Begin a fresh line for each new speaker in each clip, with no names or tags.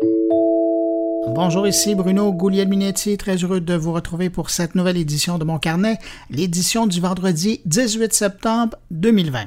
Thank you. Bonjour, ici Bruno Guglielminetti, très heureux de vous retrouver pour cette nouvelle édition de mon carnet, l'édition du vendredi 18 septembre 2020.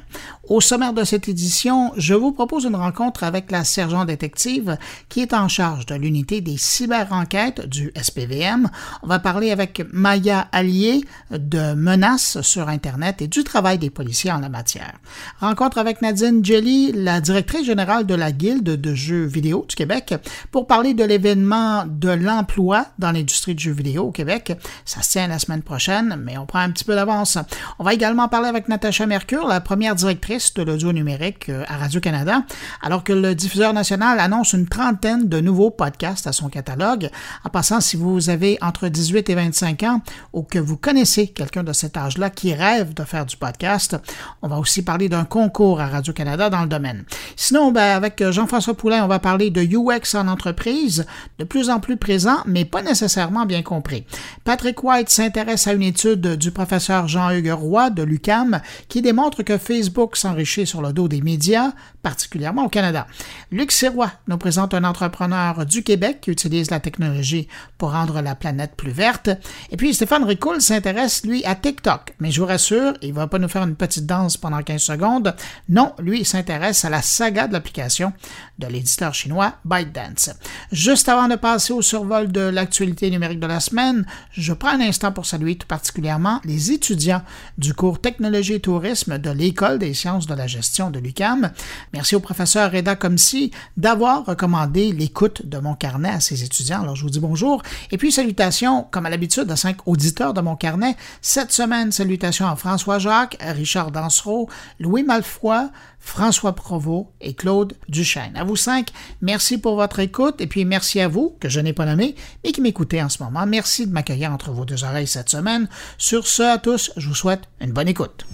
Au sommaire de cette édition, je vous propose une rencontre avec la sergent détective qui est en charge de l'unité des cyber-enquêtes du SPVM. On va parler avec Maya Allier de menaces sur Internet et du travail des policiers en la matière. Rencontre avec Nadine Jelly, la directrice générale de la Guilde de jeux vidéo du Québec, pour parler de l'événement de l'emploi dans l'industrie du jeu vidéo au Québec. Ça se tient la semaine prochaine, mais on prend un petit peu d'avance. On va également parler avec Natacha Mercure, la première directrice de l'audio numérique euh, à Radio-Canada, alors que le diffuseur national annonce une trentaine de nouveaux podcasts à son catalogue. En passant, si vous avez entre 18 et 25 ans ou que vous connaissez quelqu'un de cet âge-là qui rêve de faire du podcast, on va aussi parler d'un concours à Radio-Canada dans le domaine. Sinon, ben, avec Jean-François Poulain, on va parler de UX en entreprise, de plus en plus présent, mais pas nécessairement bien compris. Patrick White s'intéresse à une étude du professeur Jean-Hugues Roy de l'UCAM qui démontre que Facebook s'enrichit sur le dos des médias, particulièrement au Canada. Luc Sirois nous présente un entrepreneur du Québec qui utilise la technologie pour rendre la planète plus verte. Et puis Stéphane Ricoul s'intéresse, lui, à TikTok. Mais je vous rassure, il va pas nous faire une petite danse pendant 15 secondes. Non, lui, s'intéresse à la saga de l'application de l'éditeur chinois ByteDance. Juste avant de passer au survol de l'actualité numérique de la semaine, je prends un instant pour saluer tout particulièrement les étudiants du cours Technologie et Tourisme de l'École des sciences de la gestion de l'UCAM. Merci au professeur Reda Comsi d'avoir recommandé l'écoute de mon carnet à ses étudiants. Alors, je vous dis bonjour. Et puis, salutations, comme à l'habitude, à cinq auditeurs de mon carnet. Cette semaine, salutations à François Jacques, Richard Dansereau, Louis Malfroy, François Provost et Claude Duchesne. À vous cinq, merci pour votre écoute et puis merci à vous, que je n'ai pas nommé, mais qui m'écoutez en ce moment. Merci de m'accueillir entre vos deux oreilles cette semaine. Sur ce, à tous, je vous souhaite une bonne écoute.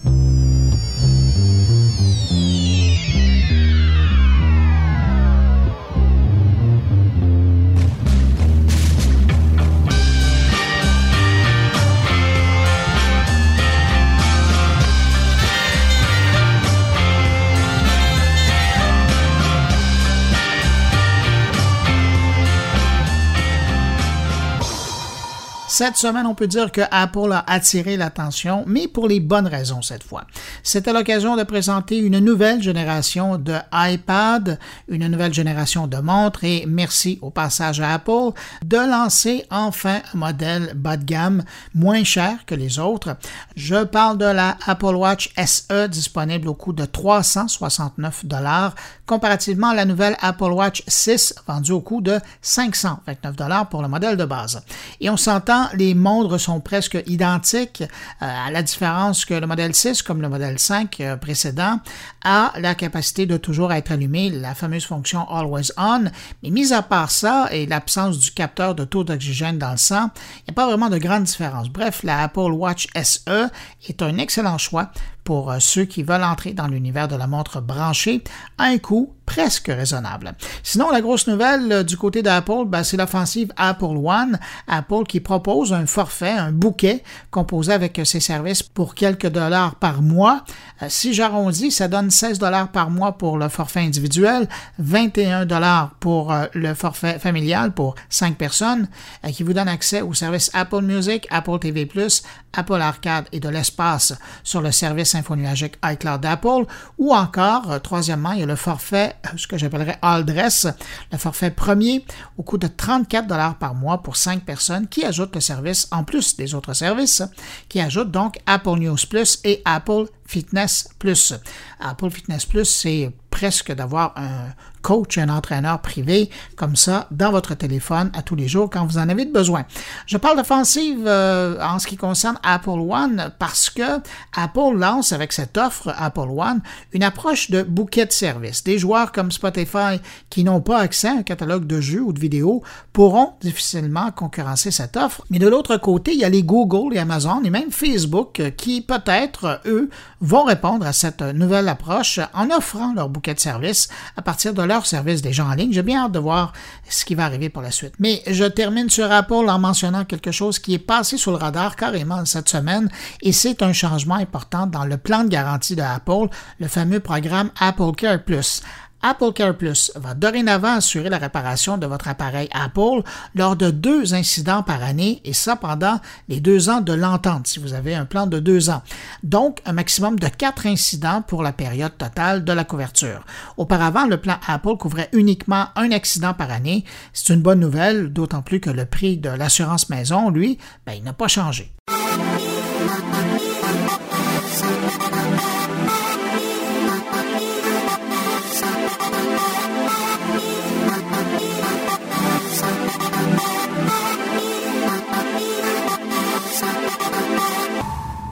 Cette semaine, on peut dire que Apple a attiré l'attention, mais pour les bonnes raisons cette fois. C'était l'occasion de présenter une nouvelle génération de iPad, une nouvelle génération de montres et merci au passage à Apple de lancer enfin un modèle bas de gamme moins cher que les autres. Je parle de la Apple Watch SE disponible au coût de 369 dollars comparativement à la nouvelle Apple Watch 6 vendue au coût de 529 dollars pour le modèle de base. Et on s'entend les montres sont presque identiques, euh, à la différence que le modèle 6, comme le modèle 5 euh, précédent, a la capacité de toujours être allumé, la fameuse fonction Always On. Mais mis à part ça et l'absence du capteur de taux d'oxygène dans le sang, il n'y a pas vraiment de grande différence. Bref, la Apple Watch SE est un excellent choix pour euh, ceux qui veulent entrer dans l'univers de la montre branchée à un coût presque raisonnable. Sinon, la grosse nouvelle euh, du côté d'Apple, ben, c'est l'offensive Apple One. Apple qui propose un forfait, un bouquet composé avec ses services pour quelques dollars par mois. Euh, si j'arrondis, ça donne 16 dollars par mois pour le forfait individuel, 21 dollars pour le forfait familial pour 5 personnes, qui vous donne accès aux services Apple Music, Apple TV+, Apple Arcade et de l'espace sur le service infonuagique iCloud d'Apple, ou encore, euh, troisièmement, il y a le forfait, euh, ce que j'appellerais All Dress, le forfait premier au coût de 34 dollars par mois pour 5 personnes qui ajoutent le service en plus des autres services, qui ajoutent donc Apple News Plus et Apple Fitness Plus. Apple Fitness Plus, c'est presque d'avoir un coach, un entraîneur privé comme ça dans votre téléphone à tous les jours quand vous en avez besoin. Je parle d'offensive euh, en ce qui concerne Apple One parce que Apple lance avec cette offre Apple One une approche de bouquet de services. Des joueurs comme Spotify qui n'ont pas accès à un catalogue de jeux ou de vidéos pourront difficilement concurrencer cette offre. Mais de l'autre côté, il y a les Google et Amazon et même Facebook qui peut-être, eux, vont répondre à cette nouvelle approche en offrant leur bouquet de services à partir de leur service des gens en ligne. J'ai bien hâte de voir ce qui va arriver pour la suite. Mais je termine ce rapport en mentionnant quelque chose qui est passé sous le radar carrément cette semaine et c'est un changement important dans le plan de garantie de Apple, le fameux programme Apple Care. Apple Care Plus va dorénavant assurer la réparation de votre appareil Apple lors de deux incidents par année et ça pendant les deux ans de l'entente si vous avez un plan de deux ans. Donc, un maximum de quatre incidents pour la période totale de la couverture. Auparavant, le plan Apple couvrait uniquement un accident par année. C'est une bonne nouvelle, d'autant plus que le prix de l'assurance maison, lui, ben, il n'a pas changé.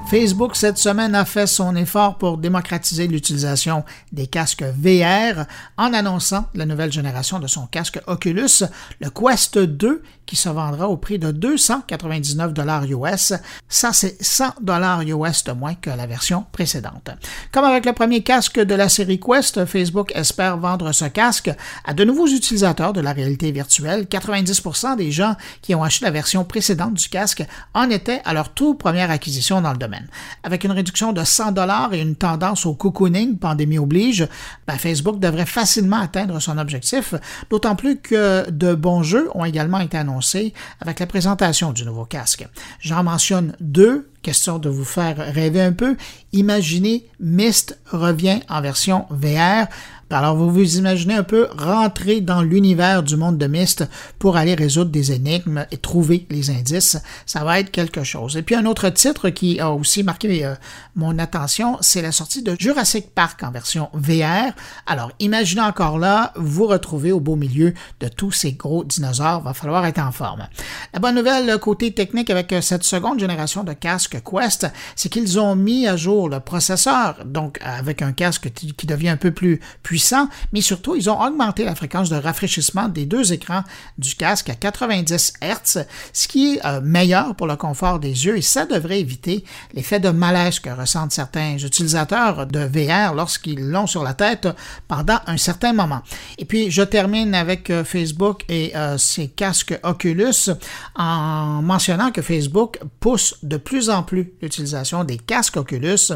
Facebook, cette semaine, a fait son effort pour démocratiser l'utilisation des casques VR en annonçant la nouvelle génération de son casque Oculus, le Quest 2, qui se vendra au prix de 299 dollars US. Ça, c'est 100 dollars US de moins que la version précédente. Comme avec le premier casque de la série Quest, Facebook espère vendre ce casque à de nouveaux utilisateurs de la réalité virtuelle. 90% des gens qui ont acheté la version précédente du casque en étaient à leur toute première acquisition dans le domaine. Avec une réduction de 100 dollars et une tendance au cocooning, pandémie oblige, ben, Facebook devrait facilement atteindre son objectif, d'autant plus que de bons jeux ont également été annoncés avec la présentation du nouveau casque. J'en mentionne deux question de vous faire rêver un peu. Imaginez Myst revient en version VR alors, vous vous imaginez un peu rentrer dans l'univers du monde de Myst pour aller résoudre des énigmes et trouver les indices. Ça va être quelque chose. Et puis, un autre titre qui a aussi marqué euh, mon attention, c'est la sortie de Jurassic Park en version VR. Alors, imaginez encore là, vous retrouvez au beau milieu de tous ces gros dinosaures. Va falloir être en forme. La bonne nouvelle côté technique avec euh, cette seconde génération de casque Quest, c'est qu'ils ont mis à jour le processeur, donc avec un casque qui devient un peu plus puissant mais surtout, ils ont augmenté la fréquence de rafraîchissement des deux écrans du casque à 90 Hz, ce qui est euh, meilleur pour le confort des yeux et ça devrait éviter l'effet de malaise que ressentent certains utilisateurs de VR lorsqu'ils l'ont sur la tête pendant un certain moment. Et puis, je termine avec euh, Facebook et euh, ses casques Oculus en mentionnant que Facebook pousse de plus en plus l'utilisation des casques Oculus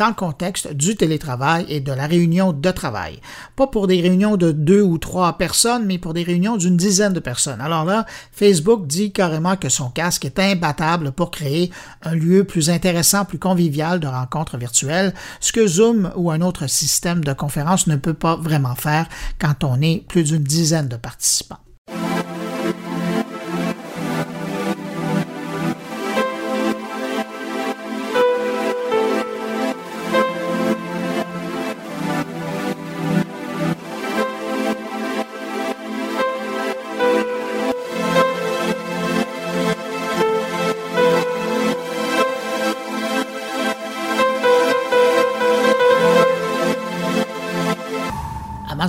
dans le contexte du télétravail et de la réunion de travail. Pas pour des réunions de deux ou trois personnes, mais pour des réunions d'une dizaine de personnes. Alors là, Facebook dit carrément que son casque est imbattable pour créer un lieu plus intéressant, plus convivial de rencontres virtuelles, ce que Zoom ou un autre système de conférence ne peut pas vraiment faire quand on est plus d'une dizaine de participants.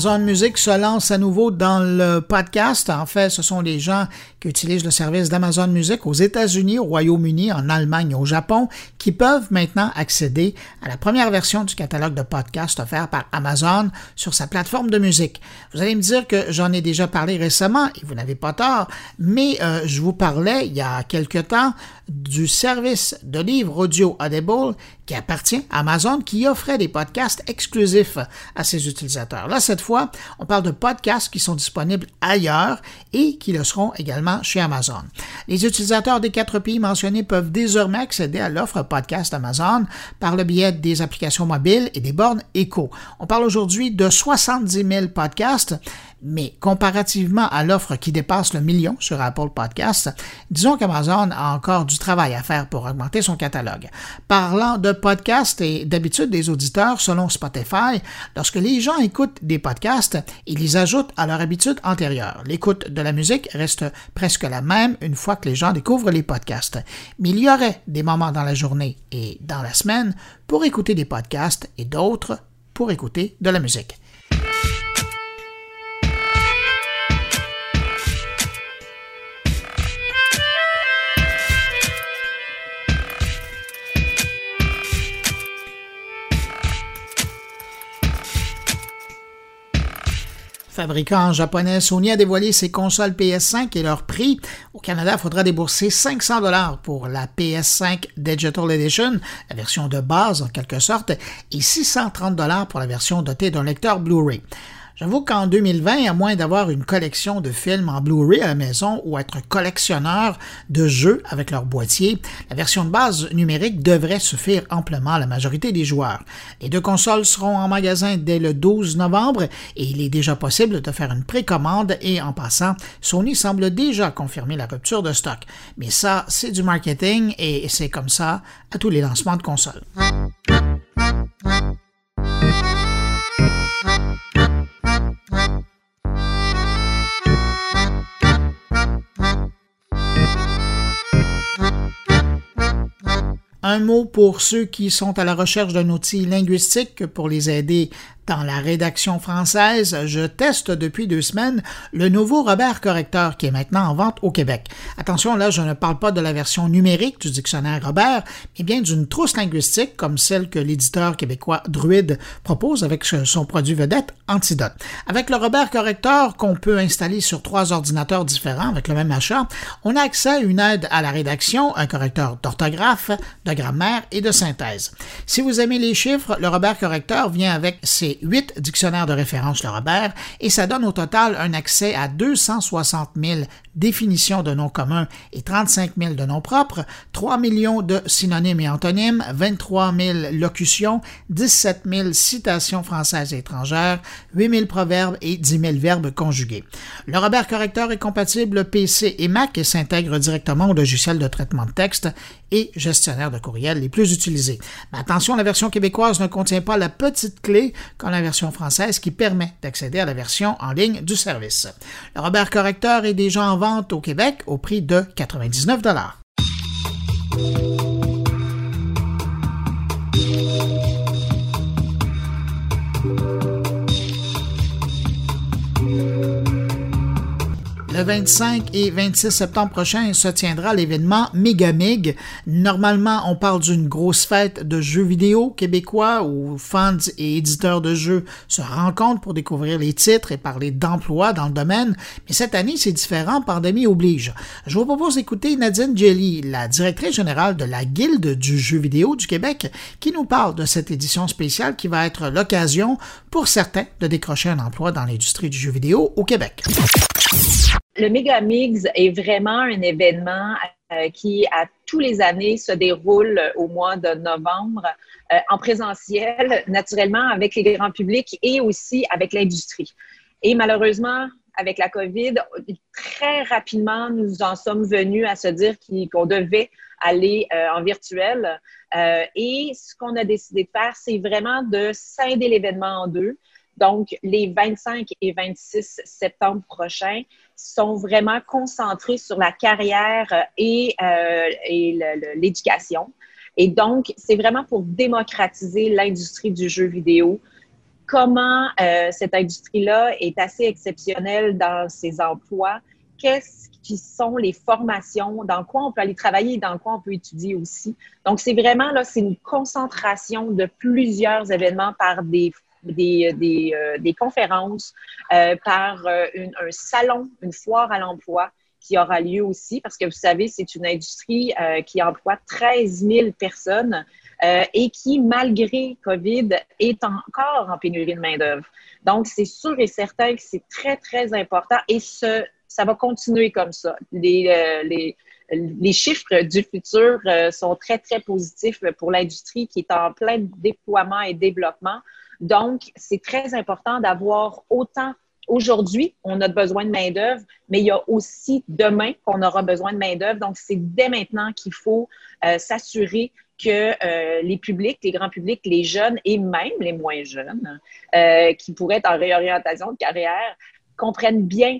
Amazon Music se lance à nouveau dans le podcast. En fait, ce sont les gens qui utilisent le service d'Amazon Music aux États-Unis, au Royaume-Uni, en Allemagne, au Japon, qui peuvent maintenant accéder à la première version du catalogue de podcasts offert par Amazon sur sa plateforme de musique. Vous allez me dire que j'en ai déjà parlé récemment et vous n'avez pas tort, mais euh, je vous parlais il y a quelque temps du service de livres audio Audible qui appartient à Amazon qui offrait des podcasts exclusifs à ses utilisateurs. Là, cette fois, on parle de podcasts qui sont disponibles ailleurs et qui le seront également chez Amazon. Les utilisateurs des quatre pays mentionnés peuvent désormais accéder à l'offre podcast Amazon par le biais des applications mobiles et des bornes Echo. On parle aujourd'hui de 70 000 podcasts mais comparativement à l'offre qui dépasse le million sur Apple Podcasts, disons qu'Amazon a encore du travail à faire pour augmenter son catalogue. Parlant de podcasts et d'habitude des auditeurs, selon Spotify, lorsque les gens écoutent des podcasts, ils les ajoutent à leur habitude antérieure. L'écoute de la musique reste presque la même une fois que les gens découvrent les podcasts. Mais il y aurait des moments dans la journée et dans la semaine pour écouter des podcasts et d'autres pour écouter de la musique. Fabricant japonais Sony a dévoilé ses consoles PS5 et leur prix. Au Canada, il faudra débourser 500 dollars pour la PS5 Digital Edition, la version de base en quelque sorte, et 630 dollars pour la version dotée d'un lecteur Blu-ray. J'avoue qu'en 2020, à moins d'avoir une collection de films en Blu-ray à la maison ou être collectionneur de jeux avec leur boîtier, la version de base numérique devrait suffire amplement à la majorité des joueurs. Les deux consoles seront en magasin dès le 12 novembre et il est déjà possible de faire une précommande et en passant, Sony semble déjà confirmer la rupture de stock. Mais ça, c'est du marketing et c'est comme ça à tous les lancements de consoles. Un mot pour ceux qui sont à la recherche d'un outil linguistique pour les aider dans la rédaction française, je teste depuis deux semaines le nouveau Robert Correcteur qui est maintenant en vente au Québec. Attention, là, je ne parle pas de la version numérique du dictionnaire Robert, mais bien d'une trousse linguistique comme celle que l'éditeur québécois Druide propose avec son produit vedette Antidote. Avec le Robert Correcteur qu'on peut installer sur trois ordinateurs différents avec le même achat, on a accès à une aide à la rédaction, un correcteur d'orthographe, de grammaire et de synthèse. Si vous aimez les chiffres, le Robert Correcteur vient avec ses 8 dictionnaires de référence Le Robert et ça donne au total un accès à 260 000 définitions de noms communs et 35 000 de noms propres, 3 millions de synonymes et antonymes, 23 000 locutions, 17 000 citations françaises et étrangères, 8 000 proverbes et 10 000 verbes conjugués. Le Robert Correcteur est compatible PC et Mac et s'intègre directement au logiciel de traitement de texte et gestionnaire de courriel les plus utilisés. Mais attention, la version québécoise ne contient pas la petite clé comme la version française qui permet d'accéder à la version en ligne du service. Le Robert Correcteur est déjà en vente au Québec au prix de 99 Le 25 et 26 septembre prochain se tiendra l'événement Megamig. Normalement, on parle d'une grosse fête de jeux vidéo québécois où fans et éditeurs de jeux se rencontrent pour découvrir les titres et parler d'emploi dans le domaine. Mais cette année, c'est différent, pandémie oblige. Je vous propose d'écouter Nadine Jelly, la directrice générale de la Guilde du jeu vidéo du Québec, qui nous parle de cette édition spéciale qui va être l'occasion pour certains de décrocher un emploi dans l'industrie du jeu vidéo au Québec.
Le Megamix est vraiment un événement euh, qui, à tous les années, se déroule au mois de novembre euh, en présentiel, naturellement avec les grands publics et aussi avec l'industrie. Et malheureusement, avec la COVID, très rapidement, nous en sommes venus à se dire qu'on devait aller euh, en virtuel. et ce qu'on a décidé de faire, c'est vraiment de scinder l'événement en deux. Donc, les 25 et 26 septembre prochains sont vraiment concentrés sur la carrière euh, et, euh, et l'éducation. Et donc, c'est vraiment pour démocratiser l'industrie du jeu vidéo. Comment euh, cette industrie-là est assez exceptionnelle dans ses emplois? Qu'est-ce qui sont les formations, dans quoi on peut aller travailler? Dans quoi on peut étudier aussi? Donc, c'est vraiment là, c'est une concentration de plusieurs événements par des des, des, euh, des conférences, euh, par euh, un salon, une foire à l'emploi qui aura lieu aussi, parce que vous savez, c'est une industrie qui emploie 13 000 personnes et qui, malgré COVID, est encore en pénurie de main-d'œuvre. Donc, c'est sûr et certain que c'est très, très important et ça va continuer comme ça. Les chiffres du futur sont très, très positifs pour l'industrie qui est en plein déploiement et développement. Donc, c'est très important d'avoir autant aujourd'hui, on a besoin de main-d'œuvre, mais il y a aussi demain qu'on aura besoin de main-d'œuvre. Donc, c'est dès maintenant qu'il faut euh, s'assurer que euh, les publics, les grands publics, les jeunes et même les moins jeunes euh, qui pourraient être en réorientation de carrière comprennent bien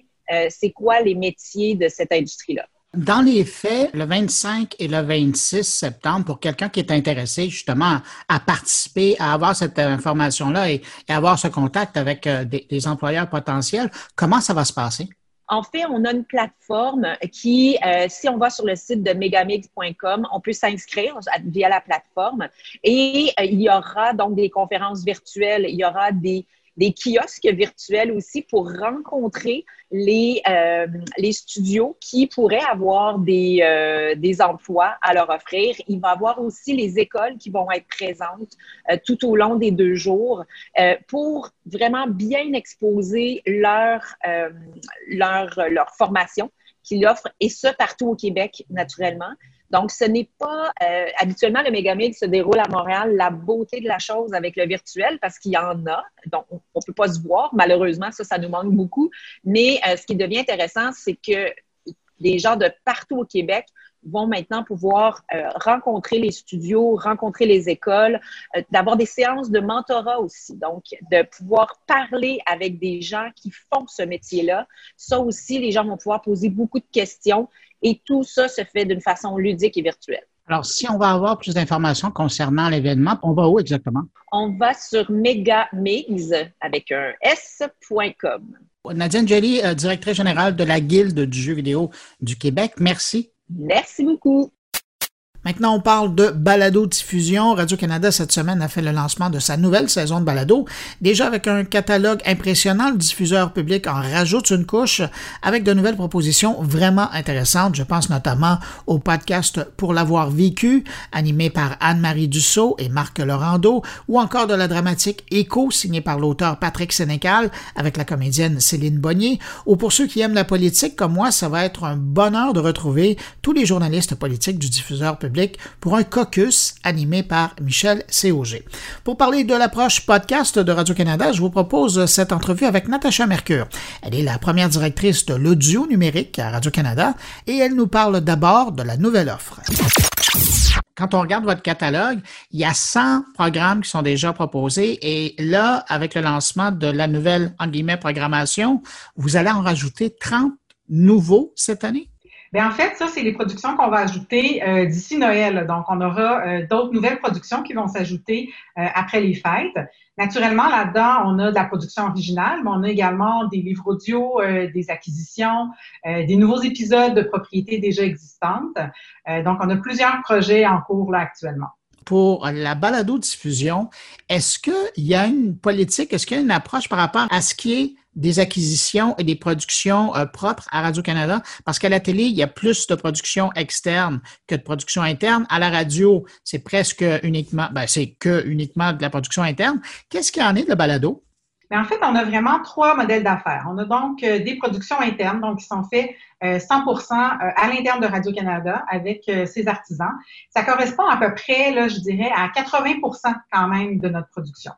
c'est quoi les métiers de cette industrie-là.
Dans les faits, le 25 et le 26 septembre, pour quelqu'un qui est intéressé justement à participer, à avoir cette information-là et, avoir ce contact avec euh, des, employeurs potentiels, comment ça va se passer?
En fait, on a une plateforme qui, euh, si on va sur le site de megamix.com, on peut s'inscrire via la plateforme et euh, il y aura donc des conférences virtuelles, il y aura des des kiosques virtuels aussi pour rencontrer les, euh, les studios qui pourraient avoir des, euh, des emplois à leur offrir. Il va y avoir aussi les écoles qui vont être présentes euh, tout au long des deux jours pour vraiment bien exposer leur, leur, leur formation qu'ils offrent, et ce, partout au Québec, naturellement. Donc, ce n'est pas euh, habituellement le Megamig se déroule à Montréal, la beauté de la chose avec le virtuel, parce qu'il y en a. Donc, on ne peut pas se voir. Malheureusement, ça, ça nous manque beaucoup. Mais euh, ce qui devient intéressant, c'est que des gens de partout au Québec vont maintenant pouvoir euh, rencontrer les studios, rencontrer les écoles, d'avoir des séances de mentorat aussi. Donc, de pouvoir parler avec des gens qui font ce métier-là. Ça aussi, les gens vont pouvoir poser beaucoup de questions et tout ça se fait d'une façon ludique et virtuelle.
Alors, si on va avoir plus d'informations concernant l'événement, on va où exactement?
On va sur megamigs avec un s.com.
Nadine Jelly, euh, directrice générale de la Guilde du jeu vidéo du Québec, merci.
Merci beaucoup.
Maintenant, on parle de balado-diffusion. Radio-Canada, cette semaine, a fait le lancement de sa nouvelle saison de balado. Déjà avec un catalogue impressionnant, le diffuseur public en rajoute une couche avec de nouvelles propositions vraiment intéressantes. Je pense notamment au podcast Pour l'avoir vécu, animé par Anne-Marie Dussault et Marc Laurando, ou encore de la dramatique Écho, signée par l'auteur Patrick Sénécal avec la comédienne Céline Bonnier. Ou pour ceux qui aiment la politique comme moi, ça va être un bonheur de retrouver tous les journalistes politiques du diffuseur public pour un caucus animé par Michel Cog. Pour parler de l'approche podcast de Radio-Canada, je vous propose cette entrevue avec Natacha Mercure. Elle est la première directrice de l'audio numérique à Radio-Canada et elle nous parle d'abord de la nouvelle offre. Quand on regarde votre catalogue, il y a 100 programmes qui sont déjà proposés et là, avec le lancement de la nouvelle, en guillemets, programmation, vous allez en rajouter 30 nouveaux cette année?
Bien, en fait, ça, c'est les productions qu'on va ajouter euh, d'ici Noël. Donc, on aura euh, d'autres nouvelles productions qui vont s'ajouter euh, après les fêtes. Naturellement, là-dedans, on a de la production originale, mais on a également des livres audio, des acquisitions, des nouveaux épisodes de propriétés déjà existantes. donc, on a plusieurs projets en cours là actuellement
pour la balado-diffusion, est-ce qu'il y a une politique, est-ce qu'il y a une approche par rapport à ce qui est des acquisitions et des productions euh, propres à Radio-Canada, parce qu'à la télé, il y a plus de production externe que de production interne. À la radio, c'est presque uniquement, ben, c'est que uniquement de la production interne. Qu'est-ce qu'il y en est de balado?
Mais ben, en fait, on a vraiment trois modèles d'affaires. On a donc euh, des productions internes, donc qui sont faites 100% euh, à l'interne de Radio-Canada avec ses artisans. Ça correspond à peu près, là, je dirais, à 80% quand même de notre production.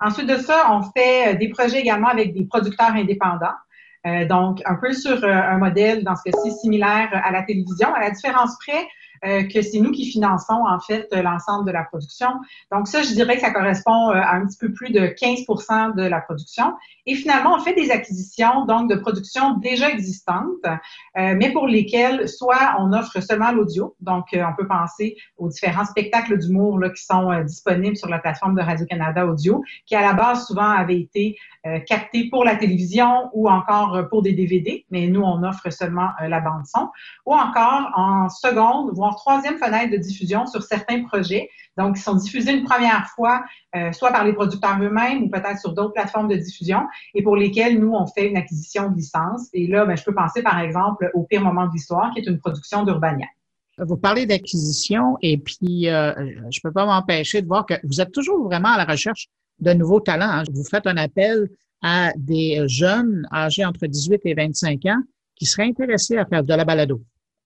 Ensuite de ça, on fait euh, des projets également avec des producteurs indépendants. Euh, donc, un peu sur euh, un modèle, dans ce cas-ci, similaire à la télévision, à la différence près euh, que c'est nous qui finançons en fait l'ensemble de la production. Donc ça, je dirais que ça correspond euh, à un petit peu plus de 15% de la production. Et finalement, on fait des acquisitions donc de production déjà existantes, euh, mais pour lesquelles soit on offre seulement l'audio, donc on peut penser aux différents spectacles d'humour qui sont disponibles sur la plateforme de Radio-Canada Audio, qui à la base souvent avaient été captés pour la télévision ou encore pour des DVD, mais nous, on offre seulement la bande son, ou encore en seconde, voire troisième fenêtre de diffusion sur certains projets. Donc, ils sont diffusés une première fois, euh, soit par les producteurs eux-mêmes ou peut-être sur d'autres plateformes de diffusion, et pour lesquels nous, on fait une acquisition de licence. Et là, ben, je peux penser par exemple au Pire moment de l'histoire, qui est une production d'Urbania.
Vous parlez d'acquisition et puis euh, je ne peux pas m'empêcher de voir que vous êtes toujours vraiment à la recherche de nouveaux talents. Hein. Vous faites un appel à des jeunes âgés entre 18 et 25 ans qui seraient intéressés à faire de la balado.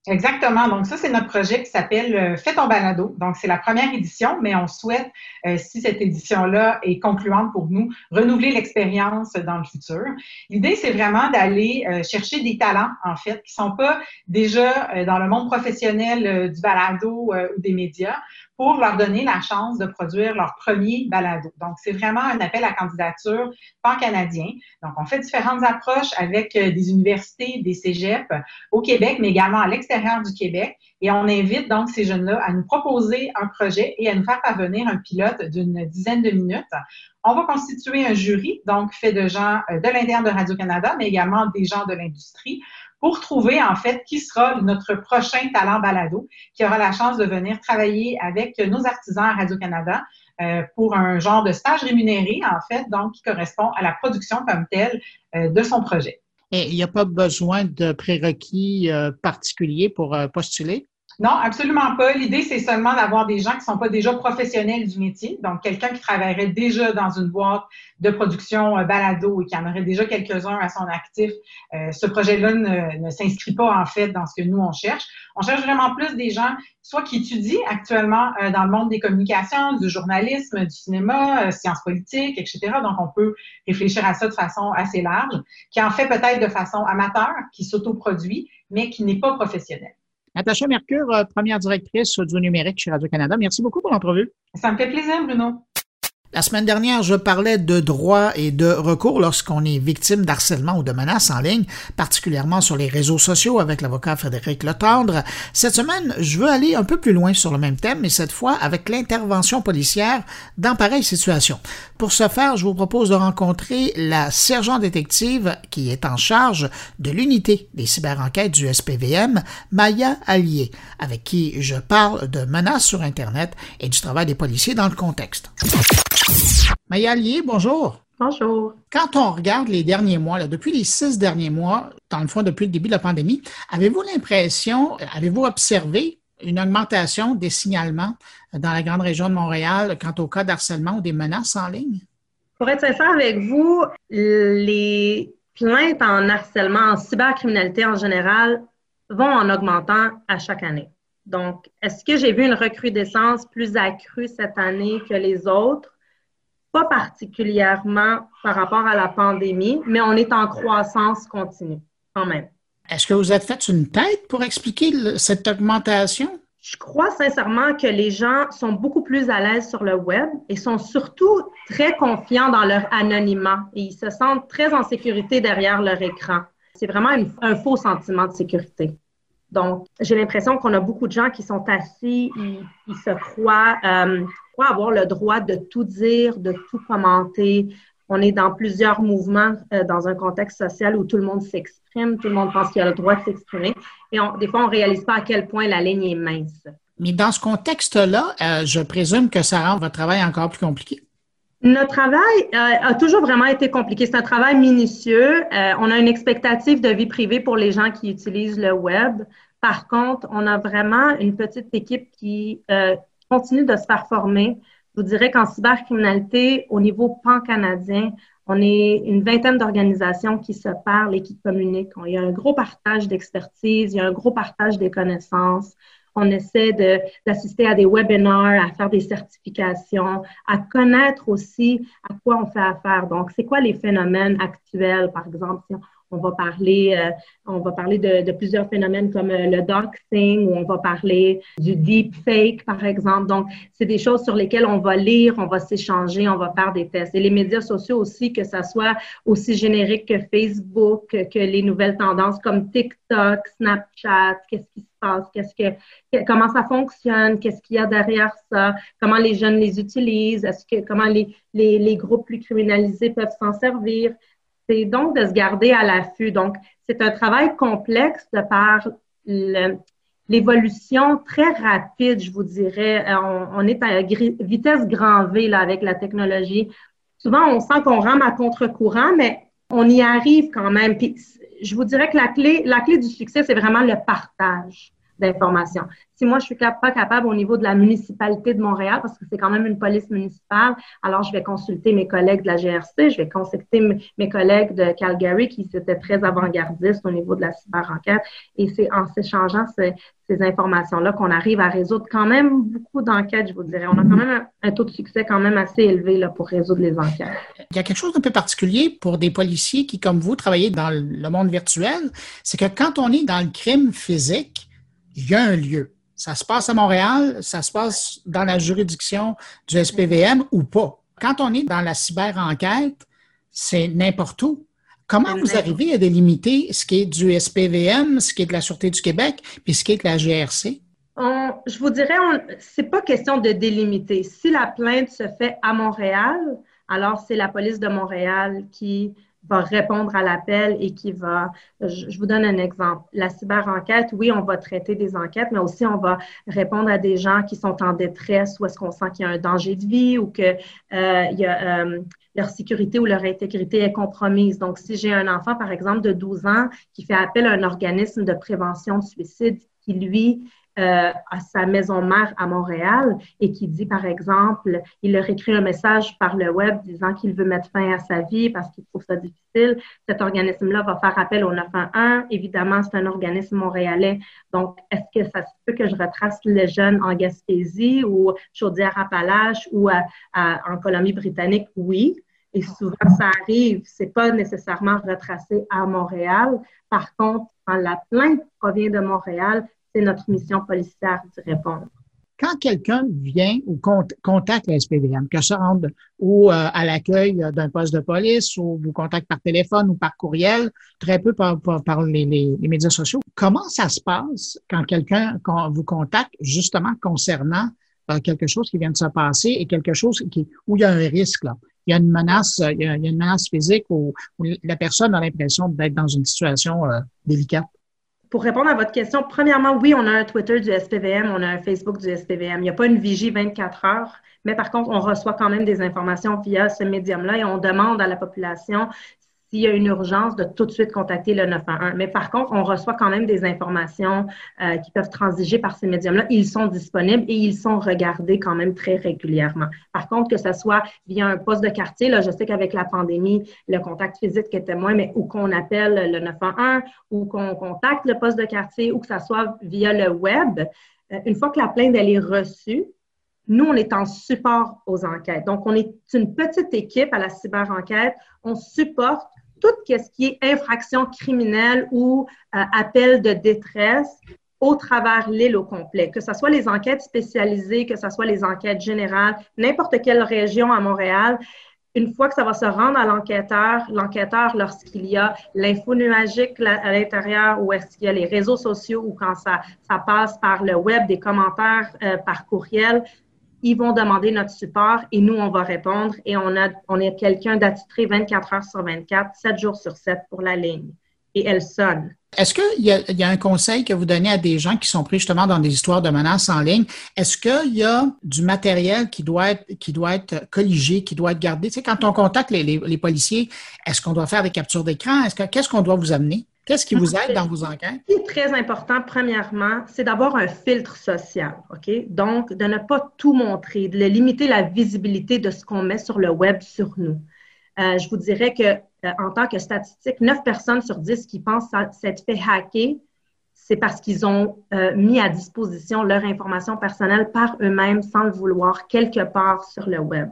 Exactement. Donc, ça, c'est notre projet qui s'appelle euh, Fais ton balado. Donc, c'est la première édition, mais on souhaite, euh, si cette édition-là est concluante pour nous, renouveler l'expérience dans le futur. L'idée, c'est vraiment d'aller euh, chercher des talents, en fait, qui sont pas déjà dans le monde professionnel du balado ou des médias, pour leur donner la chance de produire leur premier balado. Donc, c'est vraiment un appel à candidature pan-canadien. Donc, on fait différentes approches avec euh, des universités, des cégeps au Québec, mais également à l'extérieur du Québec. Et on invite donc ces jeunes-là à nous proposer un projet et à nous faire parvenir un pilote d'une dizaine de minutes. On va constituer un jury, donc fait de gens euh, de l'interne de Radio-Canada, mais également des gens de l'industrie, pour trouver en fait qui sera notre prochain talent balado qui aura la chance de venir travailler avec nos artisans à Radio-Canada pour un genre de stage rémunéré, en fait, donc qui correspond à la production comme telle de son projet.
Et il n'y a pas besoin de prérequis particuliers pour postuler?
Non, absolument pas. L'idée, c'est seulement d'avoir des gens qui ne sont pas déjà professionnels du métier. Donc, quelqu'un qui travaillerait déjà dans une boîte de production euh, balado et qui en aurait déjà quelques-uns à son actif. Euh, ce projet-là ne, s'inscrit pas, en fait, dans ce que nous, on cherche. On cherche vraiment plus des gens, soit qui étudient actuellement euh, dans le monde des communications, du journalisme, du cinéma, sciences politiques, etc. Donc, on peut réfléchir à ça de façon assez large, qui en fait peut-être de façon amateur, qui s'autoproduit, mais qui n'est pas professionnel.
Natacha Mercure, euh, première directrice du numérique chez Radio-Canada. Merci beaucoup pour l'entrevue.
Ça me fait plaisir, Bruno.
La semaine dernière, je parlais de droits et de recours lorsqu'on est victime d'harcèlement ou de menaces en ligne, particulièrement sur les réseaux sociaux avec l'avocat Frédéric Letendre. Cette semaine, je veux aller un peu plus loin sur le même thème, mais cette fois avec l'intervention policière dans pareille situation. Pour ce faire, je vous propose de rencontrer la sergent détective qui est en charge de l'unité des cyberenquêtes du SPVM, Maya Allier, avec qui je parle de menaces sur Internet et du travail des policiers dans le contexte. Maya Allier, bonjour.
Bonjour.
Quand on regarde les derniers mois, depuis les six derniers mois, dans le fond depuis le début de la pandémie, avez-vous l'impression, avez-vous observé une augmentation des signalements dans la grande région de Montréal quant au cas d'harcèlement ou des menaces en ligne?
Pour être sincère avec vous, les plaintes en harcèlement, en cybercriminalité en général, vont en augmentant à chaque année. Donc, est-ce que j'ai vu une recrudescence plus accrue cette année que les autres? Pas particulièrement par rapport à la pandémie, mais on est en croissance continue quand même.
Est-ce que vous êtes fait une tête pour expliquer cette augmentation?
Je crois sincèrement que les gens sont beaucoup plus à l'aise sur le web et sont surtout très confiants dans leur anonymat et ils se sentent très en sécurité derrière leur écran. C'est vraiment un faux sentiment de sécurité. Donc, j'ai l'impression qu'on a beaucoup de gens qui sont assis, ils, se croient, euh, croient avoir le droit de tout dire, de tout commenter. On est dans plusieurs mouvements euh, dans un contexte social où tout le monde s'exprime, tout le monde pense qu'il a le droit de s'exprimer. Et des fois, on ne réalise pas à quel point la ligne est mince.
Mais dans ce contexte-là, euh, je présume que ça rend votre travail encore plus compliqué.
Notre travail euh, a toujours vraiment été compliqué. C'est un travail minutieux. Euh, on a une expectative de vie privée pour les gens qui utilisent le web. Par contre, on a vraiment une petite équipe qui euh, continue de se faire former. Je vous dirais qu'en cybercriminalité, au niveau pan-canadien, on est une vingtaine d'organisations qui se parlent et qui communiquent. Il y a un gros partage d'expertise, il y a un gros partage des connaissances. On essaie d'assister à des webinars, à faire des certifications, à connaître aussi à quoi on fait affaire. Donc, c'est quoi les phénomènes actuels, par exemple, si on va parler, euh, on va parler de, plusieurs phénomènes comme euh, le doxing ou on va parler du deep fake, par exemple. Donc, c'est des choses sur lesquelles on va lire, on va s'échanger, on va faire des tests. Et les médias sociaux aussi, que ça soit aussi générique que Facebook, que les nouvelles tendances comme TikTok, Snapchat, qu'est-ce qui qu'est-ce que, comment ça fonctionne, qu'est-ce qu'il y a derrière ça, comment les jeunes les utilisent, est-ce que, comment les, groupes plus criminalisés peuvent s'en servir c'est donc de se garder à l'affût. Donc, c'est un travail complexe de par l'évolution très rapide, je vous dirais. Euh, on, est à vitesse grand V là, avec la technologie. Souvent, on sent qu'on rame à contre-courant, mais on y arrive quand même. Je vous dirais que la clé, la clé du succès, c'est vraiment le partage d'informations. Si moi, je suis pas capable au niveau de la municipalité de Montréal, parce que c'est quand même une police municipale, alors je vais consulter mes collègues de la GRC, je vais consulter mes collègues de Calgary qui étaient très avant-gardistes au niveau de la cyber-enquête. Et c'est en s'échangeant ces, informations-là qu'on arrive à résoudre quand même beaucoup d'enquêtes, je vous dirais. On a quand même un, taux de succès quand même assez élevé là, pour résoudre les enquêtes.
Il y a quelque chose d'un peu particulier pour des policiers qui, comme vous, travaillez dans le monde virtuel, c'est que quand on est dans le crime physique, il y a un lieu. Ça se passe à Montréal, ça se passe dans la juridiction du SPVM ou pas? Quand on est dans la cyber-enquête, c'est n'importe où. Comment vous arrivez à délimiter ce qui est du SPVM, ce qui est de la Sûreté du Québec, puis ce qui est de la GRC?
je vous dirais, c'est pas question de délimiter. Si la plainte se fait à Montréal, alors c'est la police de Montréal qui va répondre à l'appel et qui va, je, vous donne un exemple. La cyber-enquête, oui, on va traiter des enquêtes, mais aussi on va répondre à des gens qui sont en détresse ou est-ce qu'on sent qu'il y a un danger de vie ou que euh, euh, leur sécurité ou leur intégrité est compromise. Donc, si j'ai un enfant, par exemple, de 12 ans qui fait appel à un organisme de prévention de suicide qui, lui, euh, à sa maison mère à Montréal et qui dit, par exemple, il leur écrit un message par le web disant qu'il veut mettre fin à sa vie parce qu'il trouve ça difficile, cet organisme-là va faire appel au 911. Évidemment, c'est un organisme montréalais. Donc, est-ce que ça se peut que je retrace les jeunes en Gaspésie ou Chaudière-Appalaches ou en Colombie-Britannique? Oui. Et souvent, ça arrive, c'est pas nécessairement retracé à Montréal. Par contre, quand la plainte provient de Montréal, c'est notre mission policière d'y répondre.
Quand quelqu'un vient ou contacte la SPVM, que se rende ou euh, à l'accueil d'un poste de police ou vous contacte par téléphone ou par courriel, très peu par, les, médias sociaux, comment ça se passe quand quelqu'un vous contacte justement concernant euh, quelque chose qui vient de se passer et quelque chose où il y a un risque là? il y a une menace, il y a, une menace physique où, la personne a l'impression d'être dans une situation euh, délicate?
Pour répondre à votre question, premièrement, oui, on a un Twitter du SPVM, on a un Facebook du SPVM. Il n'y a pas une vigie 24 heures, mais par contre, on reçoit quand même des informations via ce médium-là et on demande à la population s'il y a une urgence, de tout de suite contacter le 911. Mais par contre, on reçoit quand même des informations euh, qui peuvent transiger par ces médiums-là. Ils sont disponibles et ils sont regardés quand même très régulièrement. Par contre, que ce soit via un poste de quartier, là, je sais qu'avec la pandémie, le contact physique était moins, mais ou qu'on appelle le 911 ou qu'on contacte le poste de quartier ou que ce soit via le web, euh, une fois que la plainte est reçue, nous, on est en support aux enquêtes. Donc, on est une petite équipe à la cyber-enquête. On supporte tout ce qui est infraction criminelle ou euh, appel de détresse au travers l'île au complet, que ce soit les enquêtes spécialisées, que ce soit les enquêtes générales, n'importe quelle région à Montréal, une fois que ça va se rendre à l'enquêteur, l'enquêteur, lorsqu'il y a l'info nuagique à l'intérieur ou est-ce qu'il y a les réseaux sociaux ou quand ça, passe par le web, des commentaires euh, par courriel, ils vont demander notre support et nous, on va répondre et on, a, on est quelqu'un d'attitré 24 heures sur 24, 7 jours sur 7 pour la ligne. Et elle sonne.
Est-ce qu'il y, a un conseil que vous donnez à des gens qui sont pris justement dans des histoires de menaces en ligne? Est-ce qu'il y a du matériel qui doit être, qui doit être colligé, qui doit être gardé? Tu sais, quand on contacte les, les, les policiers, est-ce qu'on doit faire des captures d'écran? Est-ce que, qu'est-ce qu'on doit vous amener? Qu'est-ce qui vous aide dans vos enquêtes?
Ce qui est très important, premièrement, c'est d'avoir un filtre social, OK? Donc, de ne pas tout montrer, de limiter la visibilité de ce qu'on met sur le web sur nous. Euh, je vous dirais que, euh, en tant que statistique, 9 personnes sur 10 qui pensent s'être fait hacker, c'est parce qu'ils ont euh, mis à disposition leur information personnelle par eux-mêmes sans le vouloir quelque part sur le web.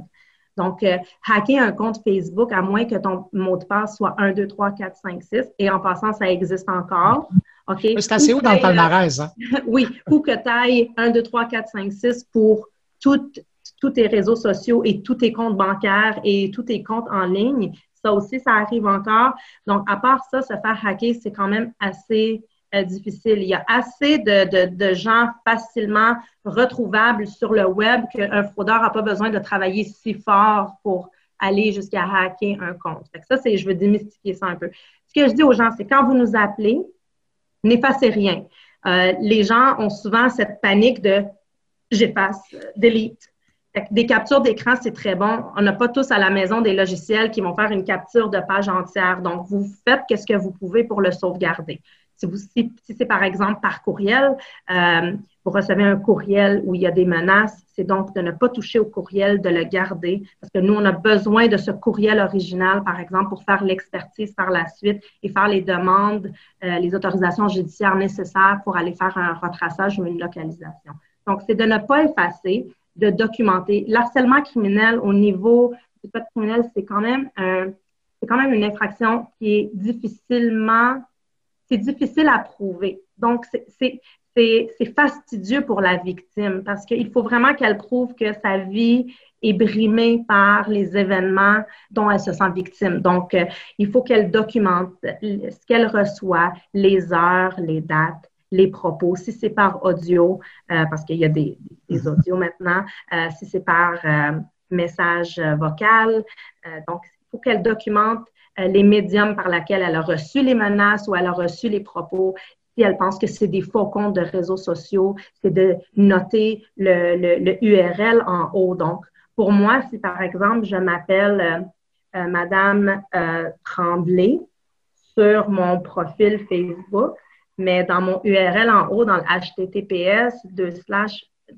Donc, euh, hacker un compte Facebook, à moins que ton mot de passe soit 1, 2, 3, 4, 5, 6, et en passant, ça existe encore.
OK? C'est assez haut dans le palmarès. Hein?
oui, ou que tu ailles 1, 2, 3, 4, 5, 6 pour toutes, tous tes réseaux sociaux et tous tes comptes bancaires et tous tes comptes en ligne. Ça aussi, ça arrive encore. Donc, à part ça, se faire hacker, c'est quand même assez difficile. Il y a assez de, gens facilement retrouvables sur le web qu'un fraudeur n'a pas besoin de travailler si fort pour aller jusqu'à hacker un compte. ça, je veux démystifier ça un peu. Ce que je dis aux gens, c'est quand vous nous appelez, n'effacez rien. Euh, les gens ont souvent cette panique de j'efface, delete. Des captures d'écran, c'est très bon. On n'a pas tous à la maison des logiciels qui vont faire une capture de page entière. Donc, vous faites ce que vous pouvez pour le sauvegarder. Si, c'est par exemple par courriel, euh, vous recevez un courriel où il y a des menaces, c'est donc de ne pas toucher au courriel, de le garder, parce que nous, on a besoin de ce courriel original, par exemple, pour faire l'expertise par la suite et faire les demandes, euh, les autorisations judiciaires nécessaires pour aller faire un retraçage ou une localisation. Donc, c'est de ne pas effacer, de documenter. L'harcèlement criminel au niveau du code criminel, c'est quand même c'est quand même une infraction qui est difficilement c'est difficile à prouver. Donc, c'est fastidieux pour la victime parce qu'il faut vraiment qu'elle prouve que sa vie est brimée par les événements dont elle se sent victime. Donc, euh, il faut qu'elle documente ce qu'elle reçoit, les heures, les dates, les propos, si c'est par audio, euh, parce qu'il y a des, des, audios maintenant, euh, si c'est par message vocal. donc, il faut qu'elle documente les médiums par lesquels elle a reçu les menaces ou elle a reçu les propos. Si elle pense que c'est des faux comptes de réseaux sociaux, c'est de noter le, URL en haut. Donc, pour moi, si par exemple, je m'appelle euh, Madame Tremblay sur mon profil Facebook, mais dans mon URL en haut, dans le HTTPS,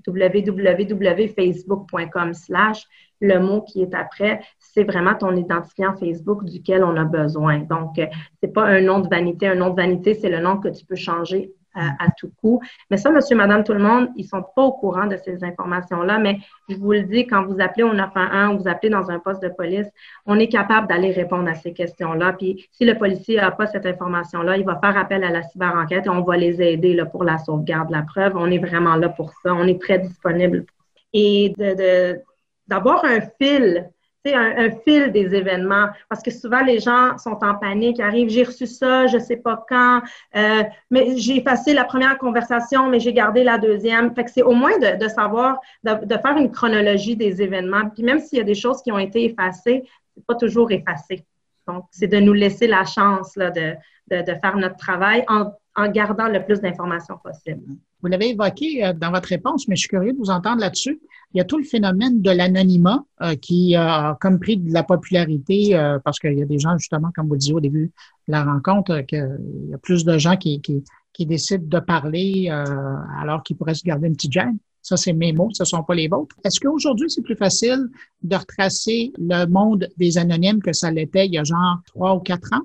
www.facebook.com slash, le mot qui est après, c'est vraiment ton identifiant Facebook duquel on a besoin. Donc, euh, c'est pas un nom de vanité. Un nom de vanité, c'est le nom que tu peux changer à, tout coup. Mais ça, monsieur, madame, tout le monde, ils sont pas au courant de ces informations-là. Mais je vous le dis, quand vous appelez au 911 ou vous appelez dans un poste de police, on est capable d'aller répondre à ces questions-là. Puis si le policier n'a pas cette information-là, il va faire appel à la cyber-enquête et on va les aider là, pour la sauvegarde de la preuve. On est vraiment là pour ça. On est très disponible. Et de, d'avoir un fil un, un, fil des événements. Parce que souvent, les gens sont en panique, arrivent, j'ai reçu ça, je sais pas quand, euh, mais j'ai effacé la première conversation, mais j'ai gardé la deuxième. C'est au moins de, savoir, de, faire une chronologie des événements. Puis même s'il y a des choses qui ont été effacées, c'est pas toujours effacé. Donc, c'est de nous laisser la chance de faire notre travail en, en gardant le plus d'informations possible.
Vous l'avez évoqué euh, dans votre réponse, mais je suis curieux de vous entendre là-dessus. Il y a tout le phénomène de l'anonymat euh, qui a comme pris de la popularité euh, parce qu'il y a des gens, justement, comme vous le disiez au début de la rencontre, qu'il y a plus de gens qui, qui, qui décident de parler alors qu'ils pourraient se garder une petite gêne. Ça, c'est mes mots, ce ne sont pas les vôtres. Est-ce qu'aujourd'hui, c'est plus facile de retracer le monde des anonymes que ça l'était il y a genre trois ou quatre ans?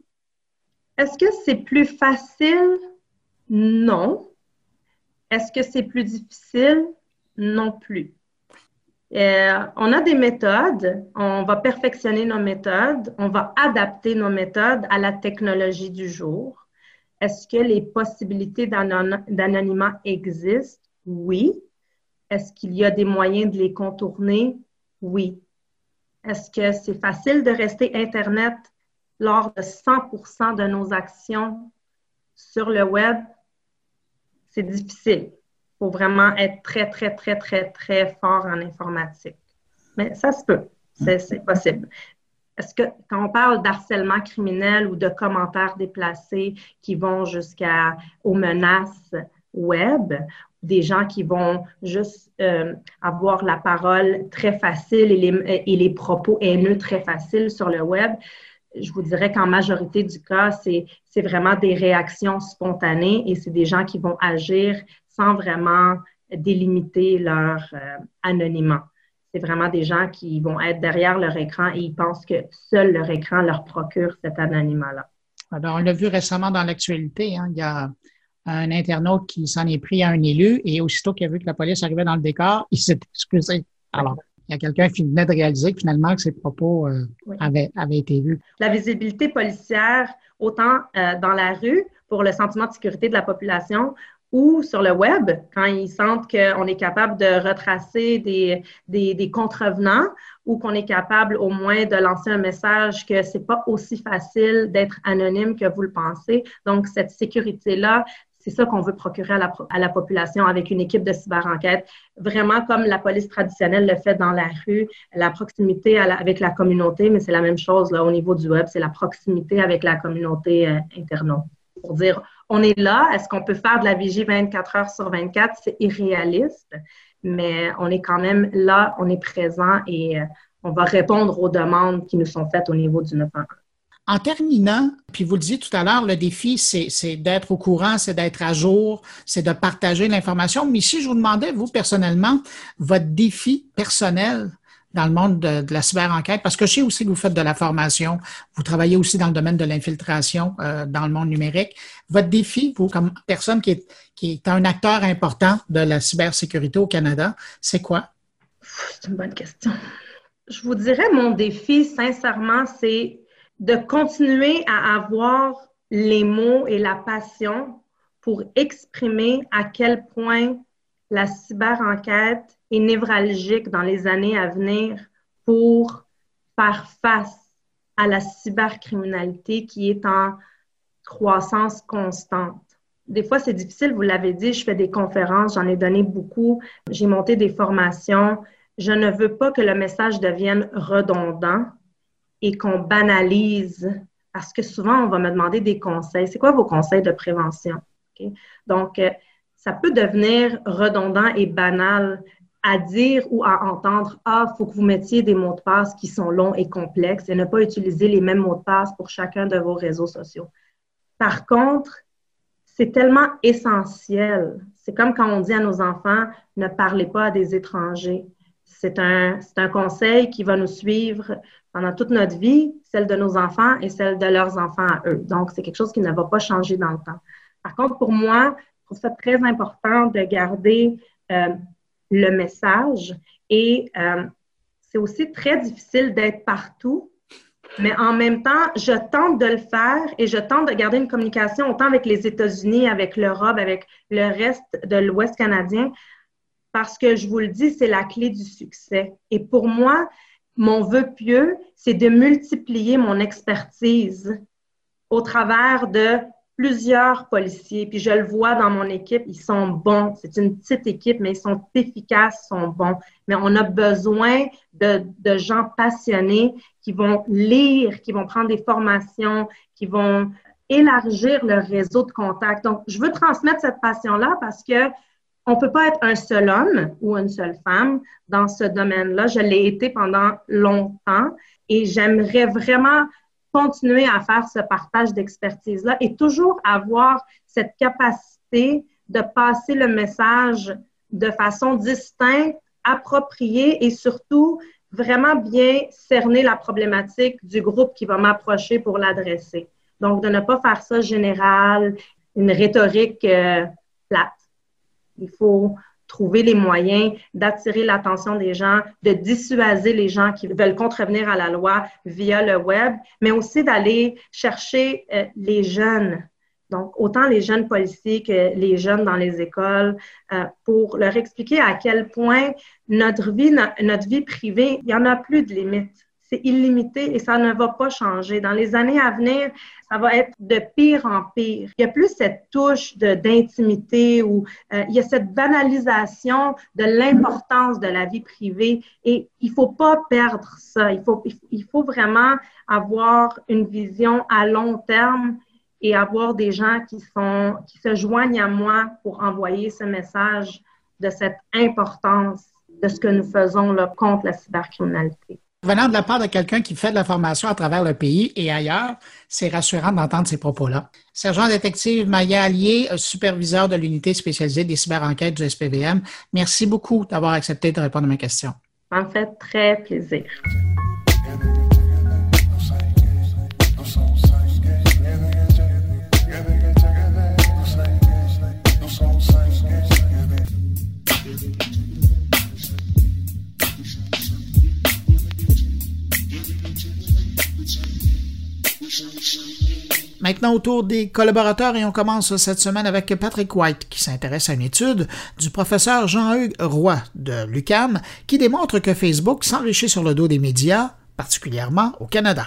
Est-ce que c'est plus facile? Non. Est-ce que c'est plus difficile? Non plus. Euh, on a des méthodes, on va perfectionner nos méthodes, on va adapter nos méthodes à la technologie du jour. Est-ce que les possibilités d'anonymat existent? Oui. Est-ce qu'il y a des moyens de les contourner? Oui. Est-ce que c'est facile de rester Internet lors de 100% de nos actions sur le web? C'est difficile. Il faut vraiment être très, très, très, très, très fort en informatique. Mais ça se peut. C'est possible. Est-ce que quand on parle d'harcèlement criminel ou de commentaires déplacés qui vont jusqu'aux menaces web, des gens qui vont juste euh, avoir la parole très facile et les, et les propos haineux très faciles sur le web, je vous dirais qu'en majorité du cas, c'est vraiment des réactions spontanées et c'est des gens qui vont agir sans vraiment délimiter leur euh, anonymat. C'est vraiment des gens qui vont être derrière leur écran et ils pensent que seul leur écran leur procure cet anonymat-là.
Alors, on l'a vu récemment dans l'actualité, hein, il y a un internaute qui s'en est pris à un élu et aussitôt qu'il a vu que la police arrivait dans le décor, il s'est excusé. Alors, il y a quelqu'un qui venait de réaliser que finalement que ses propos euh, avaient, été vus.
La visibilité policière, autant euh, dans la rue pour le sentiment de sécurité de la population ou sur le web, quand ils sentent qu'on est capable de retracer des, des, des contrevenants ou qu'on est capable au moins de lancer un message que c'est pas aussi facile d'être anonyme que vous le pensez. Donc, cette sécurité-là, c'est ça qu'on veut procurer à la, population avec une équipe de cyber-enquête, vraiment comme la police traditionnelle le fait dans la rue, la proximité avec la communauté, mais c'est la même chose là, au niveau du web, c'est la proximité avec la communauté euh, internaute. Pour dire, on est là, est-ce qu'on peut faire de la vigie 24 heures sur 24? C'est irréaliste, mais on est quand même là, on est présent et euh, on va répondre aux demandes qui nous sont faites au niveau du 911.
En terminant, puis vous le disiez tout à l'heure, le défi, c'est d'être au courant, c'est d'être à jour, c'est de partager l'information. Mais si je vous demandais, vous, personnellement, votre défi personnel dans le monde de, la cyber-enquête, parce que je sais aussi que vous faites de la formation, vous travaillez aussi dans le domaine de l'infiltration euh, dans le monde numérique. Votre défi, vous, comme personne qui est, qui est un acteur important de la cybersécurité au Canada, c'est quoi?
C'est une bonne question. Je vous dirais, mon défi, sincèrement, c'est de continuer à avoir les mots et la passion pour exprimer à quel point la cyber-enquête est névralgique dans les années à venir pour faire face à la cybercriminalité qui est en croissance constante. Des fois, c'est difficile, vous l'avez dit, je fais des conférences, j'en ai donné beaucoup, j'ai monté des formations. Je ne veux pas que le message devienne redondant et qu'on banalise parce que souvent, on va me demander des conseils. C'est quoi vos conseils de prévention? Donc, euh, ça peut devenir redondant et banal à dire ou à entendre Ah, il faut que vous mettiez des mots de passe qui sont longs et complexes et ne pas utiliser les mêmes mots de passe pour chacun de vos réseaux sociaux. Par contre, c'est tellement essentiel. C'est comme quand on dit à nos enfants ne parlez pas à des étrangers. C'est un, un conseil qui va nous suivre pendant toute notre vie, celle de nos enfants et celle de leurs enfants à eux. Donc, c'est quelque chose qui ne va pas changer dans le temps. Par contre, pour moi, je trouve ça très important de garder euh, le message. Et euh, c'est aussi très difficile d'être partout, mais en même temps, je tente de le faire et je tente de garder une communication autant avec les États-Unis, avec l'Europe, avec le reste de l'Ouest canadien, parce que je vous le dis, c'est la clé du succès. Et pour moi, mon vœu pieux, c'est de multiplier mon expertise au travers de plusieurs policiers, puis je le vois dans mon équipe, ils sont bons. C'est une petite équipe, mais ils sont efficaces, sont bons. Mais on a besoin de, de, gens passionnés qui vont lire, qui vont prendre des formations, qui vont élargir leur réseau de contacts. Donc, je veux transmettre cette passion-là parce que on peut pas être un seul homme ou une seule femme dans ce domaine-là. Je l'ai été pendant longtemps et j'aimerais vraiment continuer à faire ce partage d'expertise-là et toujours avoir cette capacité de passer le message de façon distincte, appropriée et surtout vraiment bien cerner la problématique du groupe qui va m'approcher pour l'adresser. Donc, de ne pas faire ça général, une rhétorique euh, plate. Il faut trouver les moyens d'attirer l'attention des gens, de dissuader les gens qui veulent contrevenir à la loi via le web, mais aussi d'aller chercher euh, les jeunes. Donc, autant les jeunes policiers que les jeunes dans les écoles, euh, pour leur expliquer à quel point notre vie, notre vie privée, il n'y en a plus de limites c'est illimité et ça ne va pas changer. Dans les années à venir, ça va être de pire en pire. Il y a plus cette touche d'intimité ou euh, il y a cette banalisation de l'importance de la vie privée et il faut pas perdre ça. Il faut, il faut vraiment avoir une vision à long terme et avoir des gens qui sont qui se joignent à moi pour envoyer ce message de cette importance de ce que nous faisons là, contre la cybercriminalité.
Venant de la part de quelqu'un qui fait de la formation à travers le pays et ailleurs, c'est rassurant d'entendre ces propos-là. Sergent détective Maya Allier, superviseur de l'unité spécialisée des cyberenquêtes du SPVM, merci beaucoup d'avoir accepté de répondre à mes questions.
Me fait très plaisir.
Maintenant, autour des collaborateurs, et on commence cette semaine avec Patrick White, qui s'intéresse à une étude du professeur Jean-Hugues Roy de l'UCAM, qui démontre que Facebook s'enrichit sur le dos des médias, particulièrement au Canada.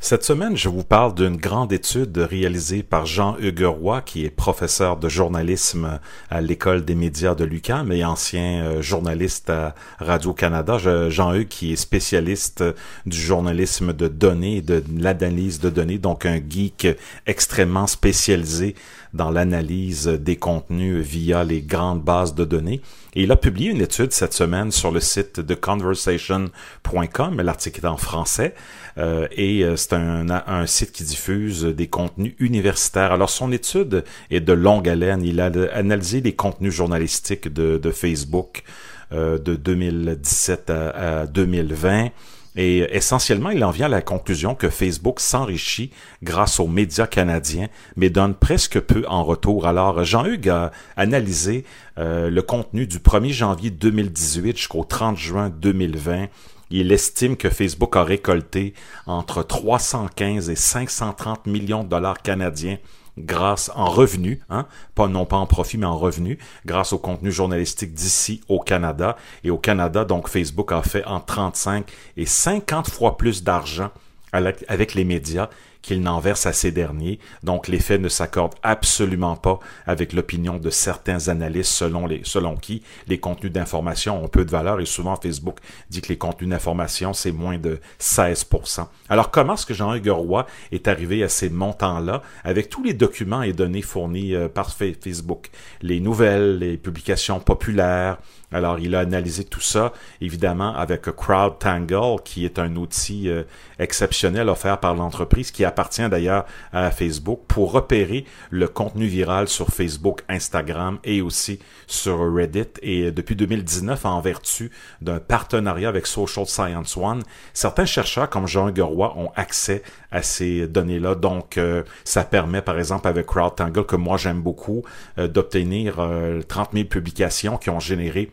Cette semaine, je vous parle d'une grande étude réalisée par Jean-Hugues Roy, qui est professeur de journalisme à l'École des médias de l'UQAM et ancien euh, journaliste à Radio-Canada. Jean-Hugues qui est spécialiste du journalisme de données, de l'analyse de données, donc un geek extrêmement spécialisé dans l'analyse des contenus via les grandes bases de données. Et il a publié une étude cette semaine sur le site de conversation.com. L'article est en français euh, et euh, c'est un, un, site qui diffuse des contenus universitaires. Alors son étude est de longue haleine. Il a analysé les contenus journalistiques de, de Facebook euh, de 2017 à, à 2020 et essentiellement, il en vient à la conclusion que Facebook s'enrichit grâce aux médias canadiens, mais donne presque peu en retour. Alors, Jean-Hugues a analysé euh, le contenu du 1er janvier 2018 jusqu'au 30 juin 2020. Il estime que Facebook a récolté entre 315 et 530 millions de dollars canadiens grâce en revenus, hein, pas non pas en profit, mais en revenus, grâce au contenu journalistique d'ici au Canada. Et au Canada, donc Facebook a fait en 35 et 50 fois plus d'argent avec les médias qu'il n'en verse à ces derniers. Donc les faits ne s'accordent absolument pas avec l'opinion de certains analystes selon, les, selon qui les contenus d'information ont peu de valeur et souvent Facebook dit que les contenus d'information c'est moins de 16%. Alors comment est-ce que Jean-Hugues Roy est arrivé à ces montants-là? Avec tous les documents et données fournis euh, par Facebook, les nouvelles, les publications populaires, alors, il a analysé tout ça, évidemment, avec CrowdTangle, qui est un outil euh, exceptionnel offert par l'entreprise, qui appartient d'ailleurs à Facebook, pour repérer le contenu viral sur Facebook, Instagram et aussi sur Reddit. Et depuis 2019, en vertu d'un partenariat avec Social Science One, certains chercheurs comme Jean Gueroy ont accès à ces données-là. Donc, euh, ça permet, par exemple, avec CrowdTangle, que moi j'aime beaucoup, euh, d'obtenir 30 000 publications qui ont généré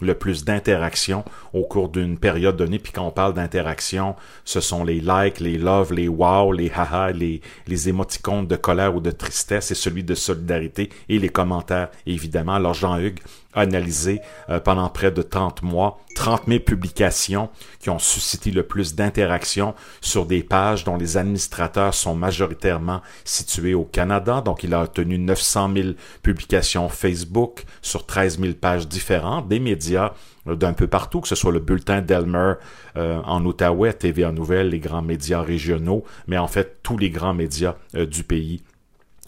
le plus d'interactions au cours d'une période donnée. Puis quand on parle d'interaction, ce sont les likes, les loves, les wow, les haha, les, les émoticônes de colère ou de tristesse et celui de solidarité et les commentaires, évidemment. Alors Jean-Hugues analysé euh, pendant près de 30 mois, 30 000 publications qui ont suscité le plus d'interactions sur des pages dont les administrateurs sont majoritairement situés au Canada. Donc, il a obtenu 900 000 publications Facebook sur 13 000 pages différentes, des médias euh, d'un peu partout, que ce soit le bulletin d'Elmer euh, en Outaouais, TVA Nouvelles, les grands médias régionaux, mais en fait tous les grands médias du pays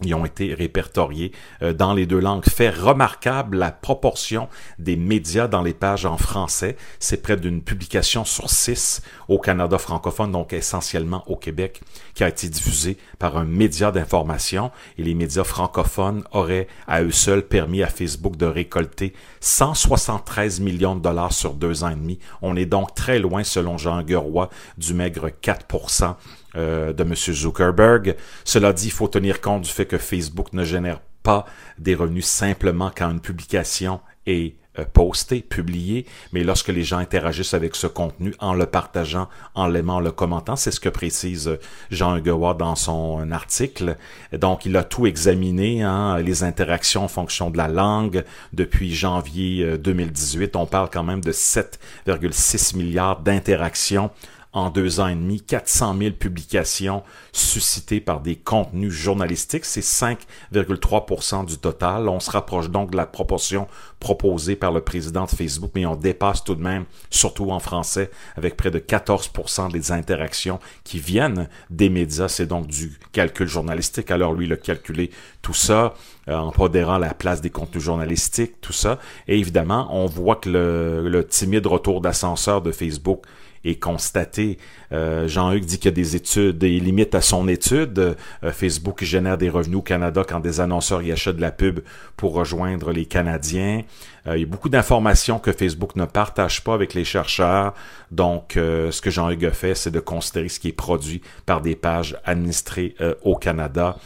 ils ont été répertoriés euh, dans les deux langues. Fait remarquable la proportion des médias dans les pages en français. C'est près d'une publication sur six au Canada francophone, donc essentiellement au Québec, qui a été diffusée par un média d'information. Et les médias francophones auraient à eux seuls permis à Facebook de récolter 173 millions de dollars sur deux ans et demi. On est donc très loin, selon Jean Gueroy, du maigre 4 euh, de M. Zuckerberg. Cela dit, il faut tenir compte du fait que Facebook ne génère pas des revenus simplement quand une publication est euh, postée, publiée, mais lorsque les gens interagissent avec ce contenu en le partageant, en l'aimant, en le commentant, c'est ce que précise Jean Hugueward dans son article. Donc, il a tout examiné, hein, les interactions en fonction de la langue. Depuis janvier 2018, euh, on parle quand même de 7,6 milliards d'interactions en deux ans et demi, 400 000 publications suscitées par des contenus journalistiques. C'est 5,3% du total. On se rapproche donc de la proportion proposée par le président de Facebook, mais on dépasse tout de même, surtout en français, avec près de 14% des interactions qui viennent des médias. C'est donc du calcul journalistique. Alors lui, il a calculé tout ça euh, en pondérant la place des contenus journalistiques, tout ça. Et évidemment, on voit que le, le timide retour d'ascenseur de Facebook et constaté. Euh, Jean-Hugues dit qu'il y a des études, des limites à son étude. Euh, Facebook génère des revenus au Canada quand des annonceurs y achètent de la pub pour rejoindre les Canadiens. Euh, il y a beaucoup d'informations que Facebook ne partage pas avec les chercheurs. Donc, ce que Jean-Hugues a fait, c'est de considérer ce qui est produit par des pages administrées au Canada.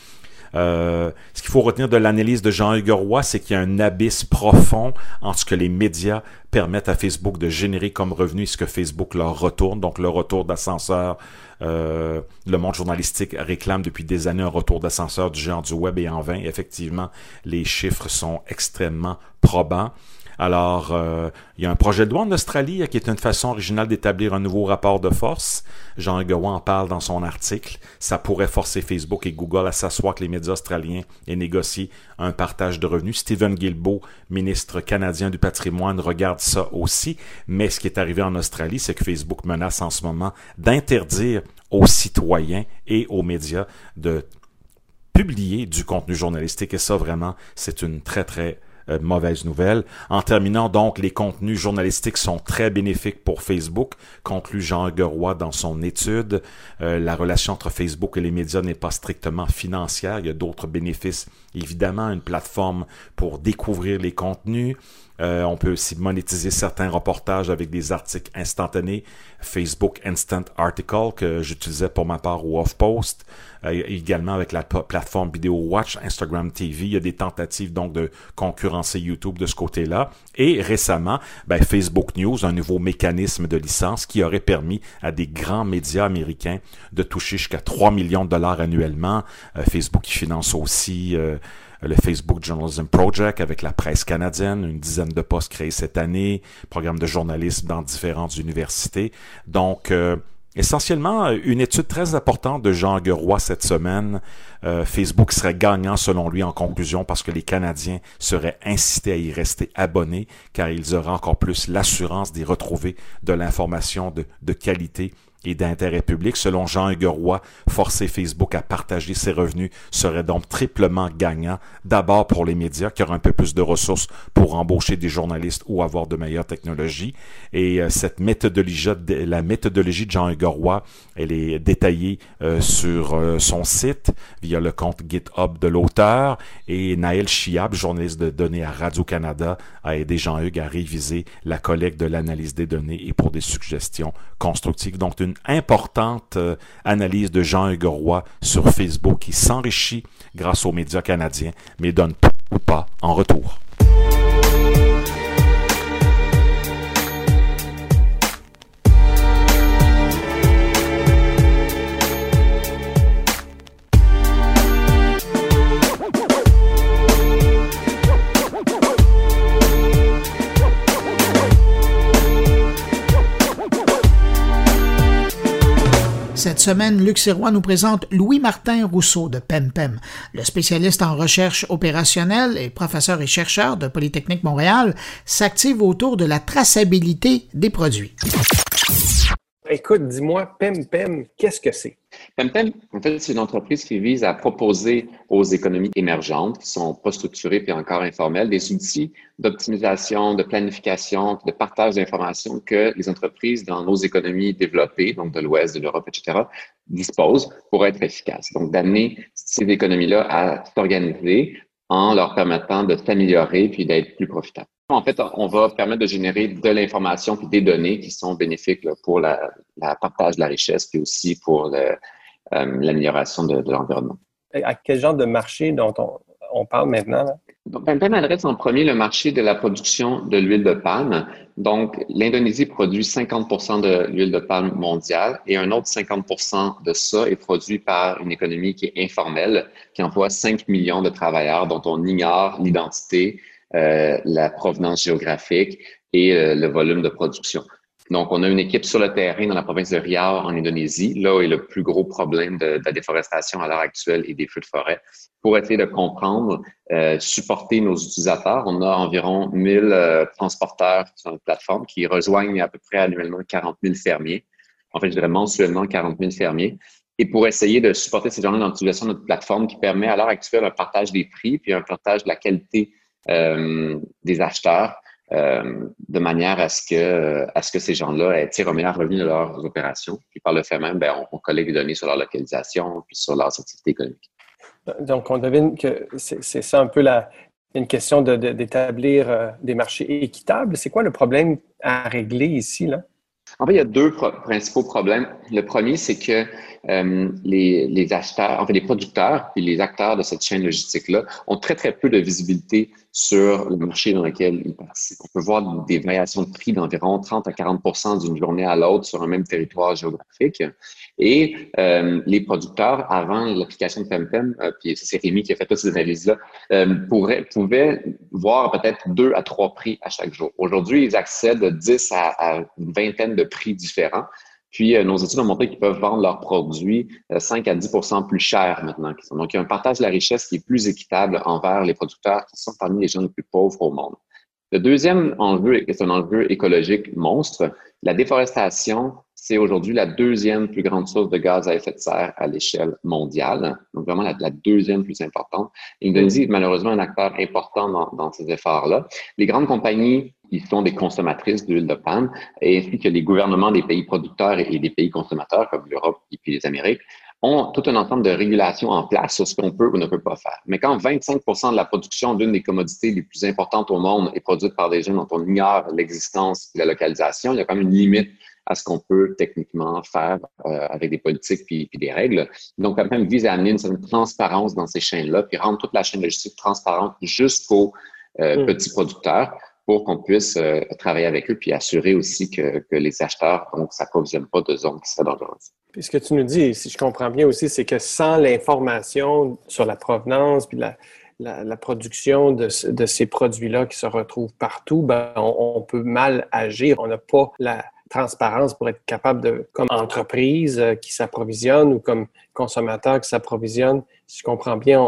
Euh, ce qu'il faut retenir de l'analyse de Jean-Hugues Roy, c'est qu'il y a un abysse profond entre ce que les médias permettent à Facebook de générer comme revenu et ce que Facebook leur retourne. Donc le retour d'ascenseur, euh, le monde journalistique réclame depuis des années un retour d'ascenseur du genre du web et en vain. Effectivement, les chiffres sont extrêmement probants. Alors, euh, il y a un projet de loi en Australie euh, qui est une façon originale d'établir un nouveau rapport de force. Jean Gowan en parle dans son article. Ça pourrait forcer Facebook et Google à s'asseoir que les médias australiens et négocier un partage de revenus. Stephen Guilbeault, ministre canadien du patrimoine, regarde ça aussi. Mais ce qui est arrivé en Australie, c'est que Facebook menace en ce moment d'interdire aux citoyens et aux médias de publier du contenu journalistique. Et ça, vraiment, c'est une très, très euh, mauvaise nouvelle. En terminant, donc, les contenus journalistiques sont très bénéfiques pour Facebook, conclut Jean Gueroy dans son étude. Euh, la relation entre Facebook et les médias n'est pas strictement financière. Il y a d'autres bénéfices. Évidemment, une plateforme pour découvrir les contenus, euh, on peut aussi monétiser certains reportages avec des articles instantanés. Facebook Instant Article que j'utilisais pour ma part au Off-Post. Euh, également avec la plateforme Vidéo Watch, Instagram TV. Il y a des tentatives donc de concurrencer YouTube de ce côté-là. Et récemment, ben, Facebook News, un nouveau mécanisme de licence qui aurait permis à des grands médias américains de toucher jusqu'à 3 millions de dollars annuellement. Euh, Facebook finance aussi le Facebook Journalism Project avec la presse canadienne, une dizaine de postes créés cette année, programme de journalisme dans différentes universités. Donc, euh, Essentiellement, une étude très importante de Jean Gueroy cette semaine. Euh, Facebook serait gagnant selon lui en conclusion parce que les Canadiens seraient incités à y rester abonnés car ils auraient encore plus l'assurance d'y retrouver de l'information de qualité et d'intérêt public. Selon Jean Hugues forcer Facebook à partager ses revenus serait donc triplement gagnant. D'abord pour les médias qui auraient un peu plus de ressources pour embaucher des journalistes ou avoir de meilleures technologies. Et euh, cette méthodologie, la méthodologie de Jean Hugues elle est détaillée euh, sur euh, son site via le compte GitHub de l'auteur. Et Naël Chiab, journaliste de données à Radio-Canada, a aidé Jean-Hugues à réviser la collecte de l'analyse des données et pour des suggestions constructives. Donc, une importante euh, analyse de Jean-Hugues Roy sur Facebook qui s'enrichit grâce aux médias canadiens, mais donne tout ou pas en retour.
Semaine, nous présente Louis-Martin Rousseau de PEMPEM. Le spécialiste en recherche opérationnelle et professeur et chercheur de Polytechnique Montréal s'active autour de la traçabilité des produits.
Écoute, dis-moi, PEMPEM, qu'est-ce que c'est?
PEMPEM, en fait, c'est une entreprise qui vise à proposer aux économies émergentes, qui sont pas structurées et encore informelles, des outils d'optimisation, de planification, de partage d'informations que les entreprises dans nos économies développées, donc de l'Ouest, de l'Europe, etc., disposent pour être efficaces. Donc, d'amener ces économies-là à s'organiser en leur permettant de s'améliorer puis d'être plus profitables. En fait, on va permettre de générer de l'information puis des données qui sont bénéfiques pour la, partage de la richesse puis aussi pour euh, l'amélioration de, l'environnement.
À quel genre de marché dont on, parle maintenant? Là?
PEMPEM adresse en premier le marché de la production de l'huile de palme. Donc, l'Indonésie produit 50 de l'huile de palme mondiale et un autre 50 de ça est produit par une économie qui est informelle, qui emploie 5 millions de travailleurs dont on ignore l'identité, euh, la provenance géographique et euh, le volume de production. Donc, on a une équipe sur le terrain dans la province de Riau, en Indonésie, là est le plus gros problème de, la déforestation à l'heure actuelle et des feux de forêt, pour essayer de comprendre, euh, supporter nos utilisateurs. On a environ 1000 transporteurs sur notre plateforme qui rejoignent à peu près annuellement 40 000 fermiers. En fait, je dirais mensuellement 40 000 fermiers et pour essayer de supporter ces gens-là dans l'utilisation de notre plateforme qui permet à l'heure actuelle un partage des prix puis un partage de la qualité euh, des acheteurs euh, de manière à ce que, ces gens-là tirent un meilleur revenu de leurs opérations. Puis par le fait même, ben, on, collecte des données sur leur localisation puis sur leurs activités économiques.
Donc, on devine que c'est ça un peu la, une question d'établir euh, des marchés équitables. C'est quoi le problème à régler ici? Là?
En fait, il y a deux principaux problèmes. Le premier, c'est que euh, les, les, acheteurs, en fait, les producteurs et les acteurs de cette chaîne logistique-là ont très, très peu de visibilité sur le marché dans lequel ils participent. On peut voir des variations de prix d'environ 30 à 40% d'une journée à l'autre sur un même territoire géographique. Et euh, les producteurs, avant l'application de PEMPEM, euh, puis c'est Rémi qui a fait toutes ces analyses-là, euh, pouvaient voir peut-être deux à trois prix à chaque jour. Aujourd'hui, ils accèdent de 10 à, une vingtaine de prix différents. Puis, euh, nos études ont montré qu'ils peuvent vendre leurs produits 5 à 10% plus cher maintenant. Donc, il y a un partage de la richesse qui est plus équitable envers les producteurs qui sont parmi les gens les plus pauvres au monde. Le deuxième enjeu est un enjeu écologique monstre. La déforestation c'est aujourd'hui la deuxième plus grande source de gaz à effet de serre à l'échelle mondiale. Donc, vraiment la, deuxième plus importante. L'Indonésie est malheureusement un acteur important dans, dans ces efforts-là. Les grandes compagnies qui sont des consommatrices d'huile de palme, ainsi que les gouvernements des pays producteurs et des pays consommateurs, comme l'Europe et puis les Amériques, ont tout un ensemble de régulations en place sur ce qu'on peut ou ne peut pas faire. Mais quand 25% de la production d'une des commodités les plus importantes au monde est produite par des gens dont on ignore l'existence et la localisation, il y a quand même une limite à ce qu'on peut techniquement faire euh, avec des politiques puis, des règles. Donc, quand même, vise à amener une certaine transparence dans ces chaînes-là, puis rendre toute la chaîne logistique transparente jusqu'aux euh, mm. petits producteurs pour qu'on puisse euh, travailler avec eux, puis assurer aussi que, que les acheteurs ne s'approvisionnent pas de zones qui seraient dangereuses.
Puis ce que tu nous dis, si je comprends bien aussi, c'est que sans l'information sur la provenance puis la, la, production de, de ces produits-là qui se retrouvent partout, ben, on, peut mal agir. On n'a pas la, transparence pour être capable de, comme entreprise euh, qui s'approvisionne ou comme consommateur qui s'approvisionne, si je comprends bien,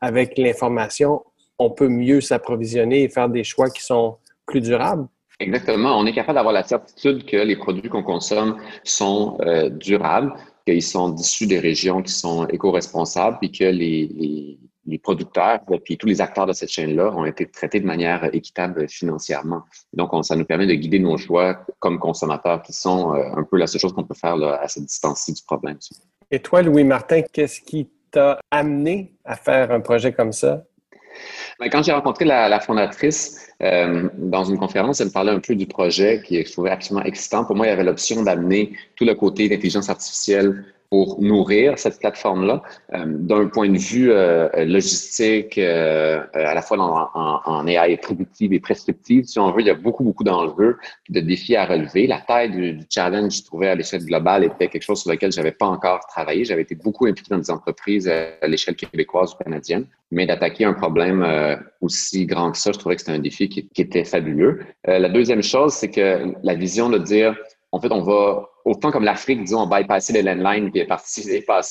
avec l'information, on peut mieux s'approvisionner et faire des choix qui sont plus durables?
Exactement. On est capable d'avoir la certitude que les produits qu'on consomme sont euh, durables, qu'ils sont issus des régions qui sont éco-responsables, puis que les, les, producteurs, puis tous les acteurs de cette chaîne-là ont été traités de manière équitable financièrement. Donc, ça nous permet de guider nos choix comme consommateurs, qui sont euh, un peu la seule chose qu'on peut faire à cette distance-ci du problème.
Et toi, Louis-Martin, qu'est-ce qui t'a amené à faire un projet comme ça?
Ben, quand j'ai rencontré la, fondatrice euh, dans une conférence, elle me parlait un peu du projet qui je trouvais absolument excitant. Pour moi, il y avait l'option d'amener tout le côté d'intelligence artificielle pour nourrir cette plateforme-là euh, d'un point de vue euh, logistique, euh, à la fois en, en, AI prédictive et prescriptive. Si on veut, il y a beaucoup, beaucoup d'enjeux, de défis à relever. La taille du, challenge, je trouvais, à l'échelle globale, était quelque chose sur lequel j'avais pas encore travaillé. J'avais été beaucoup impliqué dans des entreprises à l'échelle québécoise ou canadienne, mais d'attaquer un problème aussi grand que ça, je trouvais que c'était un défi qui, qui était fabuleux. la deuxième chose, c'est que la vision de dire en fait, on va, autant comme l'Afrique, disons, bypasser les landlines et, partir,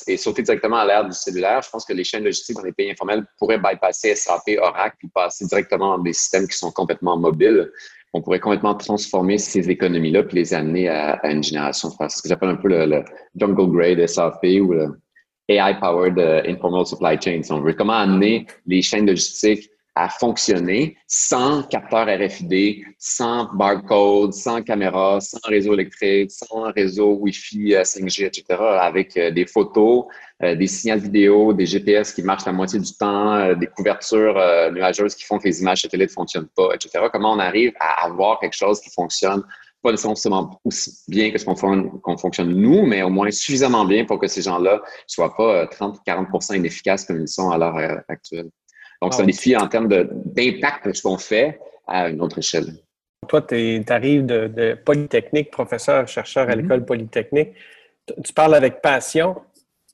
et, sauter directement à l'ère du cellulaire. Je pense que les chaînes logistiques dans les pays informels pourraient bypasser SAP, Oracle, puis passer directement dans des systèmes qui sont complètement mobiles. On pourrait complètement transformer ces économies-là puis les amener à, une génération. C'est ce que j'appelle un peu le, jungle grade SAP ou le AI-powered euh, informal supply chain, on. Comment amener les chaînes logistiques à fonctionner sans capteur RFID, sans barcode, sans caméra, sans réseau électrique, sans réseau Wi-Fi 5G, euh, etc., avec euh, des photos, euh, des signaux vidéo, des GPS qui marchent la moitié du temps, des couvertures nuageuses qui font que les images satellites ne fonctionnent pas, etc. Comment on arrive à avoir quelque chose qui fonctionne pas nécessairement aussi bien que ce qu'on fonctionne nous, mais au moins suffisamment bien pour que ces gens-là soient pas 30-40% inefficaces comme ils sont à l'heure actuelle? Donc, c'est un ah, défi en termes d'impact de, ce qu'on fait à une autre échelle.
Toi, tu arrives de, Polytechnique, professeur, chercheur à mm-hmm. l'école Polytechnique. Tu parles avec passion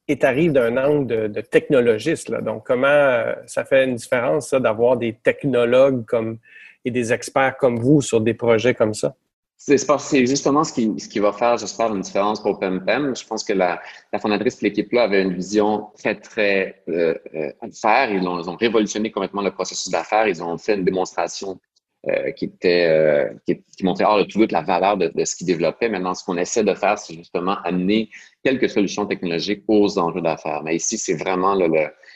et tu arrives d'un angle de, technologiste. Là. Donc, comment euh, ça fait une différence, d'avoir des technologues comme, et des experts comme vous sur des projets comme ça?
C'est justement ce qui, va faire, j'espère, une différence pour PEMPEM. Je pense que la, fondatrice de l'équipe-là avait une vision très, très euh, euh, faire. Ils ont, révolutionné complètement le processus d'affaires. Ils ont fait une démonstration euh, qui était euh, qui, montrait hors de tout doute la valeur de, ce qu'ils développaient. Maintenant, ce qu'on essaie de faire, c'est justement amener quelques solutions technologiques aux enjeux d'affaires. Mais ici, c'est vraiment le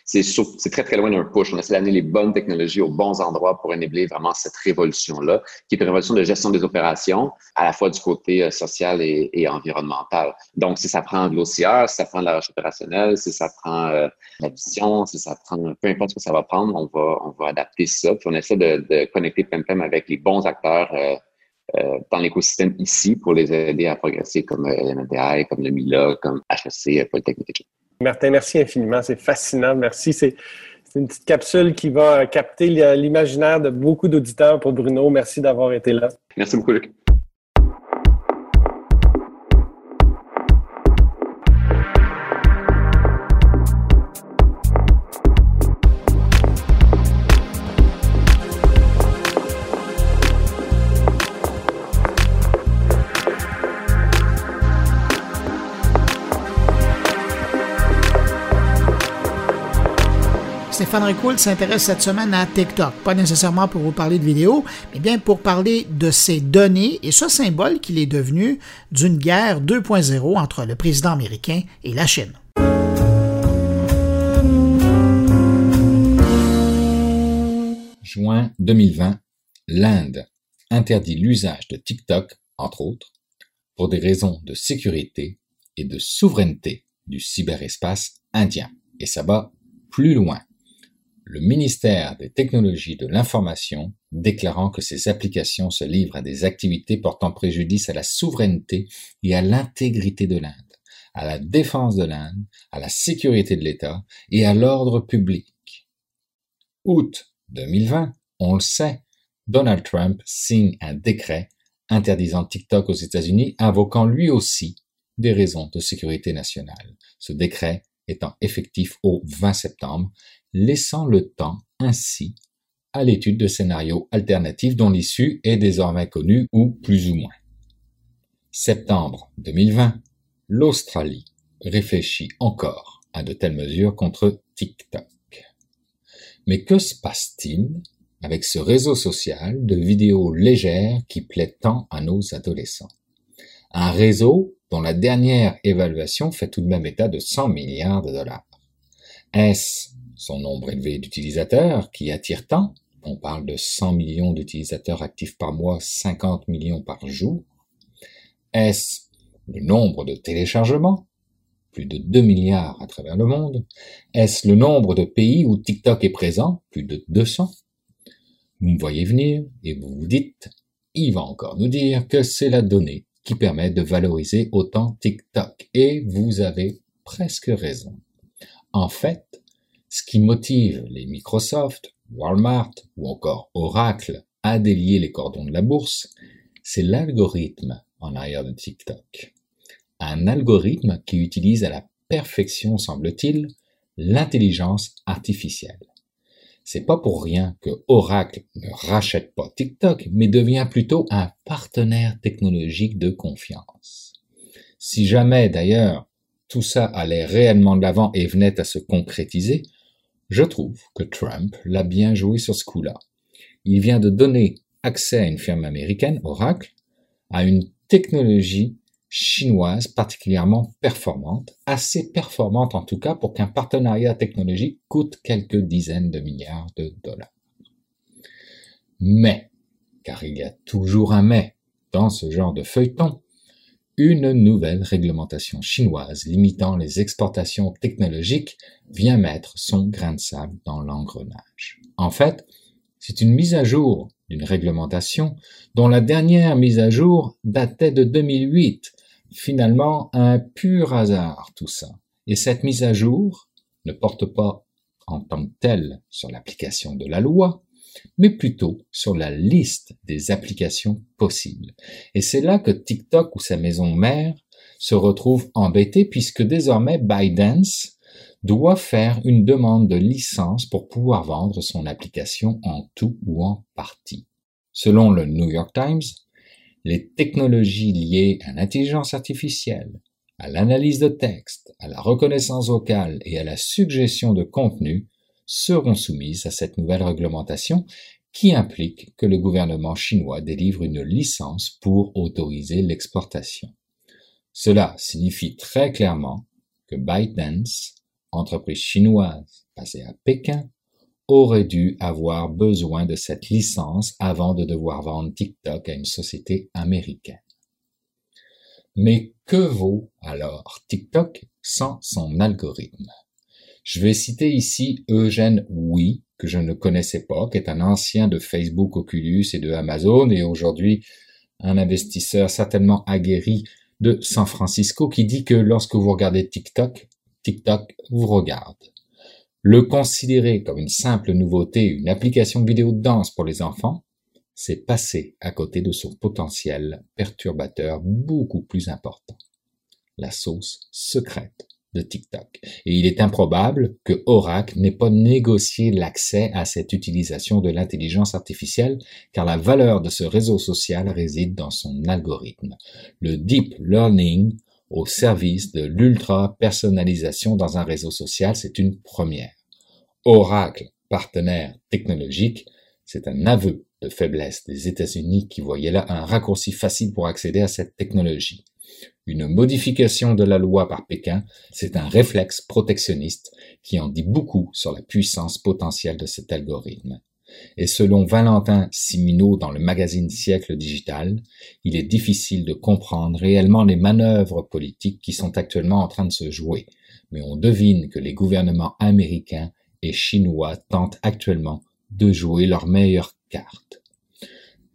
c'est très, très loin d'un push. On essaie d'amener les bonnes technologies aux bons endroits pour enabler vraiment cette révolution-là, qui est une révolution de gestion des opérations, à la fois du côté euh, social et, et, environnemental. Donc, si ça prend de l'OCR, si ça prend de la recherche opérationnelle, si ça prend euh, la vision, si ça prend, peu importe ce que ça va prendre, on va, on va adapter ça. Puis on essaie de, de connecter PEMPEM avec les bons acteurs euh, euh, dans l'écosystème ici pour les aider à progresser comme LMDI, comme le MILA, comme HEC, Polytechnique,
Martin, merci infiniment. C'est fascinant. Merci. C'est une petite capsule qui va capter l'imaginaire de beaucoup d'auditeurs pour Bruno. Merci d'avoir été là.
Merci beaucoup, Luc.
Stéphane Ricoul s'intéresse cette semaine à TikTok, pas nécessairement pour vous parler de vidéos, mais bien pour parler de ces données et ce symbole qu'il est devenu d'une guerre 2.0 entre le président américain et la Chine.
Juin 2020, l'Inde interdit l'usage de TikTok, entre autres, pour des raisons de sécurité et de souveraineté du cyberespace indien. Et ça va plus loin le ministère des Technologies de l'Information déclarant que ces applications se livrent à des activités portant préjudice à la souveraineté et à l'intégrité de l'Inde, à la défense de l'Inde, à la sécurité de l'État et à l'ordre public. Août 2020, on le sait, Donald Trump signe un décret interdisant TikTok aux États-Unis, invoquant lui aussi des raisons de sécurité nationale. Ce décret étant effectif au 20 septembre laissant le temps ainsi à l'étude de scénarios alternatifs dont l'issue est désormais connue ou plus ou moins. Septembre 2020, l'Australie réfléchit encore à de telles mesures contre TikTok. Mais que se passe-t-il avec ce réseau social de vidéos légères qui plaît tant à nos adolescents? Un réseau dont la dernière évaluation fait tout de même état de 100 milliards de dollars. Est-ce son nombre élevé d'utilisateurs qui attire tant On parle de 100 millions d'utilisateurs actifs par mois, 50 millions par jour. Est-ce le nombre de téléchargements? Plus de 2 milliards à travers le monde. Est-ce le nombre de pays où TikTok est présent? Plus de 200. Vous me voyez venir et vous vous dites, il va encore nous dire que c'est la donnée qui permet de valoriser autant TikTok. Et vous avez presque raison. En fait, ce qui motive les Microsoft, Walmart ou encore Oracle à délier les cordons de la bourse, c'est l'algorithme en arrière de TikTok un algorithme qui utilise à la perfection, semble-t-il, l'intelligence artificielle. C'est pas pour rien que Oracle ne rachète pas TikTok, mais devient plutôt un partenaire technologique de confiance. Si jamais d'ailleurs tout ça allait réellement de l'avant et venait à se concrétiser, je trouve que Trump l'a bien joué sur ce coup-là. Il vient de donner accès à une firme américaine, Oracle, à une technologie chinoise particulièrement performante, assez performante en tout cas pour qu'un partenariat technologique coûte quelques dizaines de milliards de dollars. Mais, car il y a toujours un mais dans ce genre de feuilleton, une nouvelle réglementation chinoise limitant les exportations technologiques vient mettre son grain de sable dans l'engrenage. En fait, c'est une mise à jour d'une réglementation dont la dernière mise à jour datait de 2008 finalement un pur hasard tout ça. Et cette mise à jour ne porte pas en tant que telle sur l'application de la loi, mais plutôt sur la liste des applications possibles. Et c'est là que TikTok ou sa maison mère se retrouve embêté puisque désormais ByteDance doit faire une demande de licence pour pouvoir vendre son application en tout ou en partie. Selon le New York Times, les technologies liées à l'intelligence artificielle, à l'analyse de texte, à la reconnaissance vocale et à la suggestion de contenu seront soumises à cette nouvelle réglementation qui implique que le gouvernement chinois délivre une licence pour autoriser l'exportation. Cela signifie très clairement que ByteDance, entreprise chinoise basée à Pékin, aurait dû avoir besoin de cette licence avant de devoir vendre TikTok à une société américaine. Mais que vaut alors TikTok sans son algorithme? Je vais citer ici Eugène Oui, que je ne connaissais pas, qui est un ancien de Facebook, Oculus et de Amazon, et aujourd'hui un investisseur certainement aguerri de San Francisco, qui dit que lorsque vous regardez TikTok, TikTok vous regarde. Le considérer comme une simple nouveauté, une application vidéo de danse pour les enfants, c'est passer à côté de son potentiel perturbateur beaucoup plus important. La sauce secrète TikTok. Et il est improbable que Oracle n'ait pas négocié l'accès à cette utilisation de l'intelligence artificielle, car la valeur de ce réseau social réside dans son algorithme. Le deep learning au service de l'ultra-personnalisation dans un réseau social, c'est une première. Oracle, partenaire technologique, c'est un aveu de faiblesse des États-Unis qui voyaient là un raccourci facile pour accéder à cette technologie. Une modification de la loi par Pékin, c'est un réflexe protectionniste qui en dit beaucoup sur la puissance potentielle de cet algorithme. Et selon Valentin Simino dans le magazine Siècle Digital, il est difficile de comprendre réellement les manœuvres politiques qui sont actuellement en train de se jouer, mais on devine que les gouvernements américains et chinois tentent actuellement de jouer leur meilleure carte.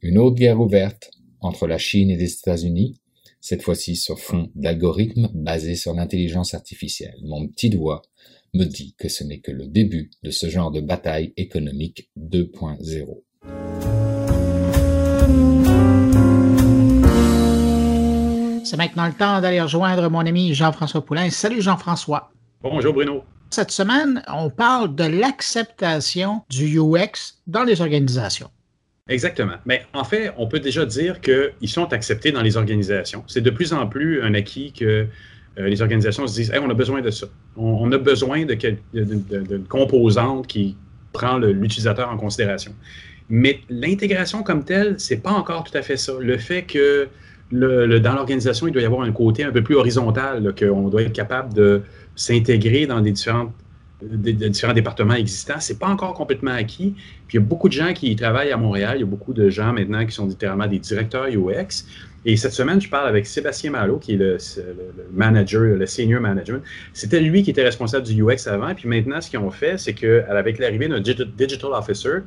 Une autre guerre ouverte entre la Chine et les États-Unis, cette fois-ci sur fond d'algorithmes basés sur l'intelligence artificielle. Mon petit doigt me dit que ce n'est que le début de ce genre de bataille économique 2.0.
C'est maintenant le temps d'aller rejoindre mon ami Jean-François Poulain. Salut Jean-François.
Bonjour Bruno.
Cette semaine, on parle de l'acceptation du UX dans les organisations.
Exactement. Mais en fait, on peut déjà dire qu'ils sont acceptés dans les organisations. C'est de plus en plus un acquis que euh, les organisations se disent on a besoin de ça. On, a besoin de, composante qui prend l'utilisateur en considération. Mais l'intégration comme telle, c'est pas encore tout à fait ça. Le fait que le, dans l'organisation, il doit y avoir un côté un peu plus horizontal, qu'on doit être capable de s'intégrer dans des différentes des, différents départements existants. C'est pas encore complètement acquis. Puis il y a beaucoup de gens qui travaillent à Montréal. Il y a beaucoup de gens maintenant qui sont littéralement des directeurs UX. Et cette semaine, je parle avec Sébastien Malo, qui est le, manager, le senior management. C'était lui qui était responsable du UX avant. Puis maintenant, ce qu'ils ont fait, c'est qu'avec l'arrivée d'un digital officer,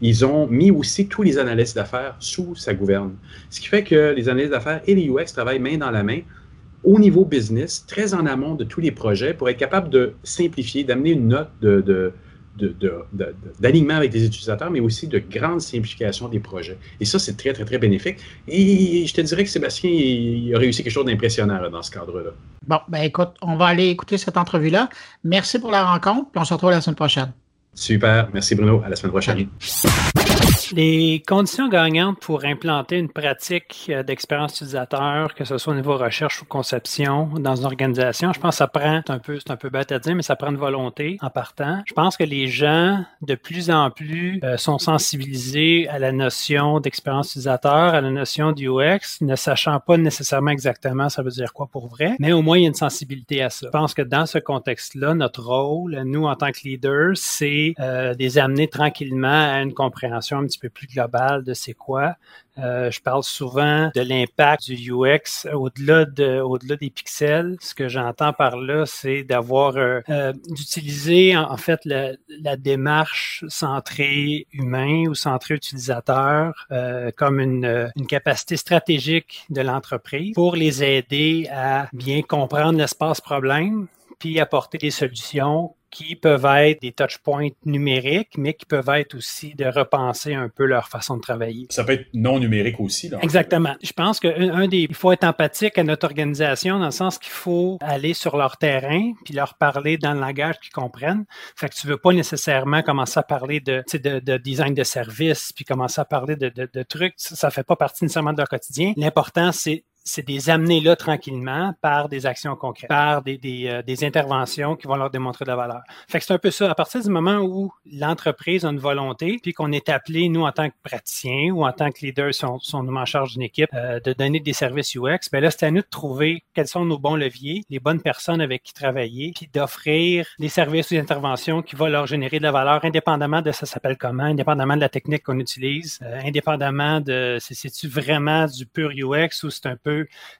ils ont mis aussi tous les analystes d'affaires sous sa gouverne. Ce qui fait que les analystes d'affaires et les UX travaillent main dans la main au niveau business, très en amont de tous les projets, pour être capable de simplifier, d'amener une note de, d'alignement avec les utilisateurs, mais aussi de grande simplification des projets. Et ça, c'est très, très, très bénéfique. Et je te dirais que Sébastien, il a réussi quelque chose d'impressionnant dans ce cadre-là.
Bon, ben écoute, on va aller écouter cette entrevue-là. Merci pour la rencontre, puis on se retrouve la semaine prochaine.
Super. Merci Bruno. À la semaine prochaine.
Les conditions gagnantes pour implanter une pratique euh, d'expérience utilisateur, que ce soit au niveau recherche ou conception dans une organisation, je pense que ça prend, un peu, c'est un peu bête à dire, mais ça prend une volonté en partant. Je pense que les gens, de plus en plus, euh, sont sensibilisés à la notion d'expérience utilisateur, à la notion du UX, ne sachant pas nécessairement exactement ça veut dire quoi pour vrai, mais au moins il y a une sensibilité à ça. Je pense que dans ce contexte-là, notre rôle, nous en tant que leaders, c'est euh, les amener tranquillement à une compréhension un petit peu plus global de c'est quoi. Euh, je parle souvent de l'impact du UX au-delà de, au-delà des pixels. Ce que j'entends par là, c'est d'avoir euh, euh, d'utiliser en, fait la, démarche centrée humain ou centrée utilisateur comme une capacité stratégique de l'entreprise pour les aider à bien comprendre l'espace problème puis apporter des solutions qui peuvent être des touchpoints numériques, mais qui peuvent être aussi de repenser un peu leur façon de travailler.
Ça peut être non numérique aussi. Là,
Exactement. Je pense qu'un des, il faut être empathique à notre organisation dans le sens qu'il faut aller sur leur terrain puis leur parler dans le langage qu'ils comprennent. Fait que tu veux pas nécessairement commencer à parler de, de, de design de service puis commencer à parler de, de, de trucs. Ça, ça fait pas partie nécessairement de leur quotidien. L'important, c'est c'est des amener là tranquillement par des actions concrètes, par des, des, euh, des, interventions qui vont leur démontrer de la valeur. Fait que c'est un peu ça. À partir du moment où l'entreprise a une volonté, puis qu'on est appelé, nous, en tant que praticiens ou en tant que leaders, sont, sont nous en charge d'une équipe, euh, de donner des services UX, ben là, c'est à nous de trouver quels sont nos bons leviers, les bonnes personnes avec qui travailler, puis d'offrir des services ou des interventions qui vont leur générer de la valeur, indépendamment de ça s'appelle comment, indépendamment de la technique qu'on utilise, euh, indépendamment de c'est-tu vraiment du pur UX ou c'est un peu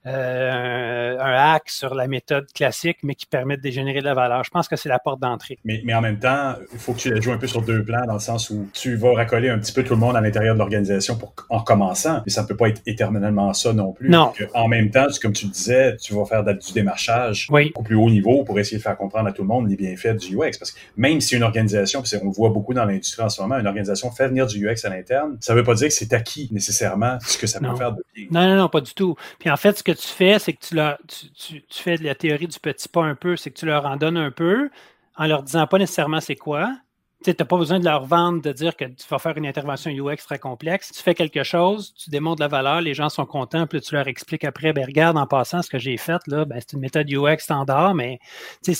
euh, un hack sur la méthode classique, mais qui permet de générer de la valeur. Je pense que c'est la porte d'entrée.
Mais, mais, en même temps, il faut que tu la joues un peu sur deux plans, dans le sens où tu vas racoler un petit peu tout le monde à l'intérieur de l'organisation pour, en commençant, mais ça ne peut pas être éternellement ça non plus.
Non.
En même temps, comme tu le disais, tu vas faire du démarchage au plus haut niveau pour essayer de faire comprendre à tout le monde les bienfaits du UX. Parce que même si une organisation, puis on le voit beaucoup dans l'industrie en ce moment, une organisation fait venir du UX à l'interne, ça ne veut pas dire que c'est acquis nécessairement ce que ça peut faire de bien.
Non, non, non, pas du tout. Puis en fait, ce que tu fais, c'est que tu, leur, tu, tu, tu, fais de la théorie du petit pas un peu, c'est que tu leur en donnes un peu en leur disant pas nécessairement c'est quoi, tu n'as pas besoin de leur vendre, de dire que tu vas faire une intervention UX très complexe. Tu fais quelque chose, tu démontres la valeur, les gens sont contents, puis tu leur expliques après, ben regarde en passant ce que j'ai fait, là, ben, c'est une méthode UX standard, mais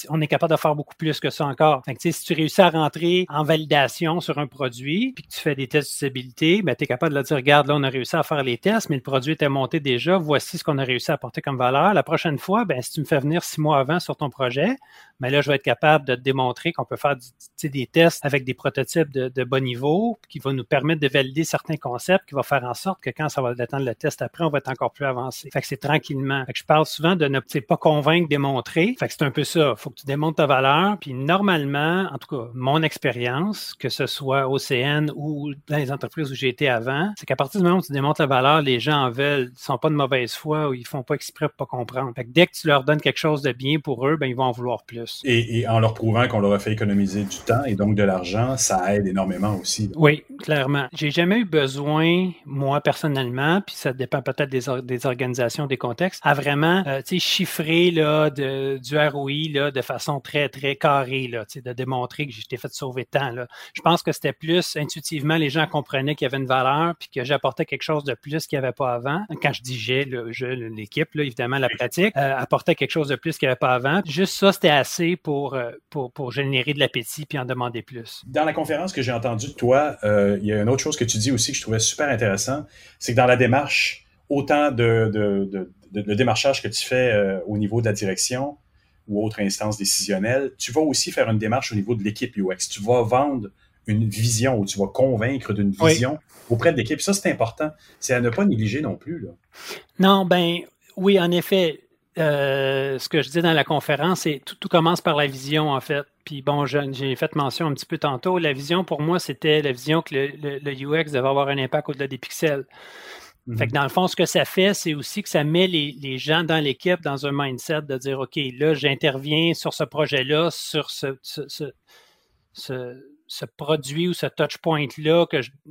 on est capable de faire beaucoup plus que ça encore. Fait que, si tu réussis à rentrer en validation sur un produit, puis que tu fais des tests d'usabilité, ben, tu es capable de leur dire, regarde, là, on a réussi à faire les tests, mais le produit était monté déjà, voici ce qu'on a réussi à apporter comme valeur. La prochaine fois, ben, si tu me fais venir six mois avant sur ton projet, mais là, je vais être capable de démontrer qu'on peut faire des tests avec des prototypes de, de, bon niveau qui va nous permettre de valider certains concepts, qui va faire en sorte que quand ça va attendre le test après, on va être encore plus avancé. Fait que c'est tranquillement. Fait que je parle souvent de ne pas convaincre, démontrer. Fait que c'est un peu ça. Faut que tu démontres ta valeur. Puis normalement, en tout cas, mon expérience, que ce soit au CN ou dans les entreprises où j'ai été avant, c'est qu'à partir du moment où tu démontres la valeur, les gens en veulent, ils sont pas de mauvaise foi ou ils font pas exprès pour pas comprendre. Fait que dès que tu leur donnes quelque chose de bien pour eux, ben ils vont en vouloir plus.
Et, et en leur prouvant qu'on leur a fait économiser du temps et donc de l'argent ça aide énormément aussi.
Oui, clairement. J'ai jamais eu besoin, moi personnellement, puis ça dépend peut-être des, organisations, des contextes, à vraiment euh, chiffrer là, de, du ROI là, de façon très, très carrée, là, de démontrer que j'étais fait sauver temps. Là. Je pense que c'était plus intuitivement, les gens comprenaient qu'il y avait une valeur, puis que j'apportais quelque chose de plus qu'il n'y avait pas avant. Quand je dis j'ai, l'équipe, évidemment, la pratique, euh, apportait quelque chose de plus qu'il n'y avait pas avant. Juste ça, c'était assez pour, euh, pour, pour générer de l'appétit puis en demander plus.
Dans la conférence que j'ai entendue de toi, euh, il y a une autre chose que tu dis aussi que je trouvais super intéressant, c'est que dans la démarche, autant de, de, de, démarchage que tu fais euh, au niveau de la direction ou autre instance décisionnelle, tu vas aussi faire une démarche au niveau de l'équipe UX. Tu vas vendre une vision ou tu vas convaincre d'une vision auprès de l'équipe. Ça, c'est important. C'est à ne pas négliger non plus. Là.
Non, ben oui, en effet. Euh, ce que je dis dans la conférence, c'est tout, tout, commence par la vision, en fait. Puis bon, j'ai fait mention un petit peu tantôt. La vision, pour moi, c'était la vision que le, UX devait avoir un impact au-delà des pixels. Fait que mhm. dans le fond, ce que ça fait, c'est aussi que ça met les, gens dans l'équipe dans un mindset de dire OK, là, j'interviens sur ce projet-là, sur ce, ce, produit ou ce touch point-là,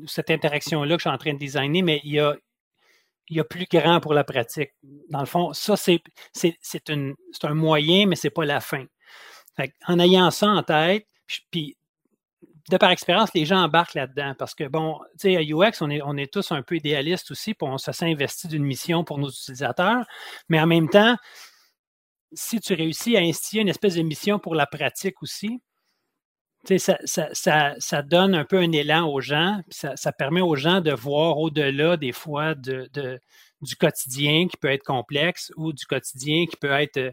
cette interaction-là que je suis en train de designer, mais il y a, il y a plus grand pour la pratique. Dans le fond, ça, c'est un moyen, mais c'est pas la fin. en ayant ça en tête, puis de par expérience, les gens embarquent là-dedans parce que, bon, tu sais, à UX, on est, on est tous un peu idéalistes aussi, puis on se s'investit d'une mission pour nos utilisateurs, mais en même temps, si tu réussis à instiller une espèce de mission pour la pratique aussi, ça, ça, ça, donne un peu un élan aux gens, ça, ça, permet aux gens de voir au-delà des fois de, de, du quotidien qui peut être complexe ou du quotidien qui peut être euh,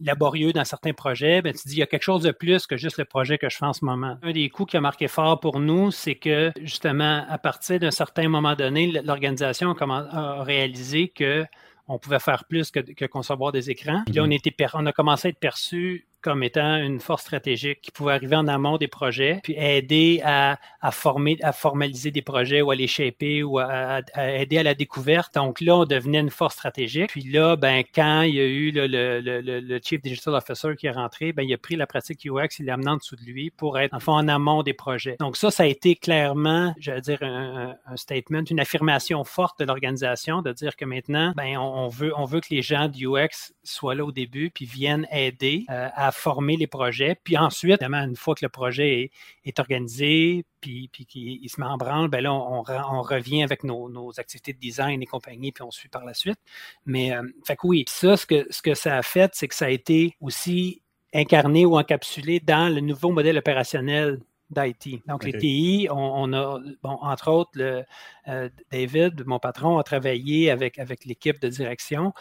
laborieux dans certains projets. Ben, tu dis, il y a quelque chose de plus que juste le projet que je fais en ce moment. Un des coups qui a marqué fort pour nous, c'est que justement, à partir d'un certain moment donné, l'organisation a réalisé que on pouvait faire plus que, que concevoir des écrans. Puis là, on, mhm. était on a commencé à être perçu comme étant une force stratégique qui pouvait arriver en amont des projets, puis aider à, à former, à formaliser des projets ou à les shaper ou à, aider à la découverte. Donc là, on devenait une force stratégique. Puis là, ben, quand il y a eu le, le, le, le Chief Digital Officer qui est rentré, ben, il a pris la pratique UX, il l'a amené en dessous de lui pour être, en fond, en amont des projets. Donc ça, ça a été clairement, je veux dire, un, un statement, une affirmation forte de l'organisation de dire que maintenant, ben, on, veut, on veut que les gens du UX soient là au début puis viennent aider euh, à former les projets. Puis ensuite, une fois que le projet est, organisé, puis, puis qu'il se met en branle, ben là, on, revient avec nos, activités de design et compagnie, puis on suit par la suite. Mais, euh, fait que oui, ça, ce que, ce que ça a fait, c'est que ça a été aussi incarné ou encapsulé dans le nouveau modèle opérationnel d'IT. Donc, les TI, on, a, bon, entre autres, le, euh, David, mon patron, a travaillé avec, avec l'équipe de direction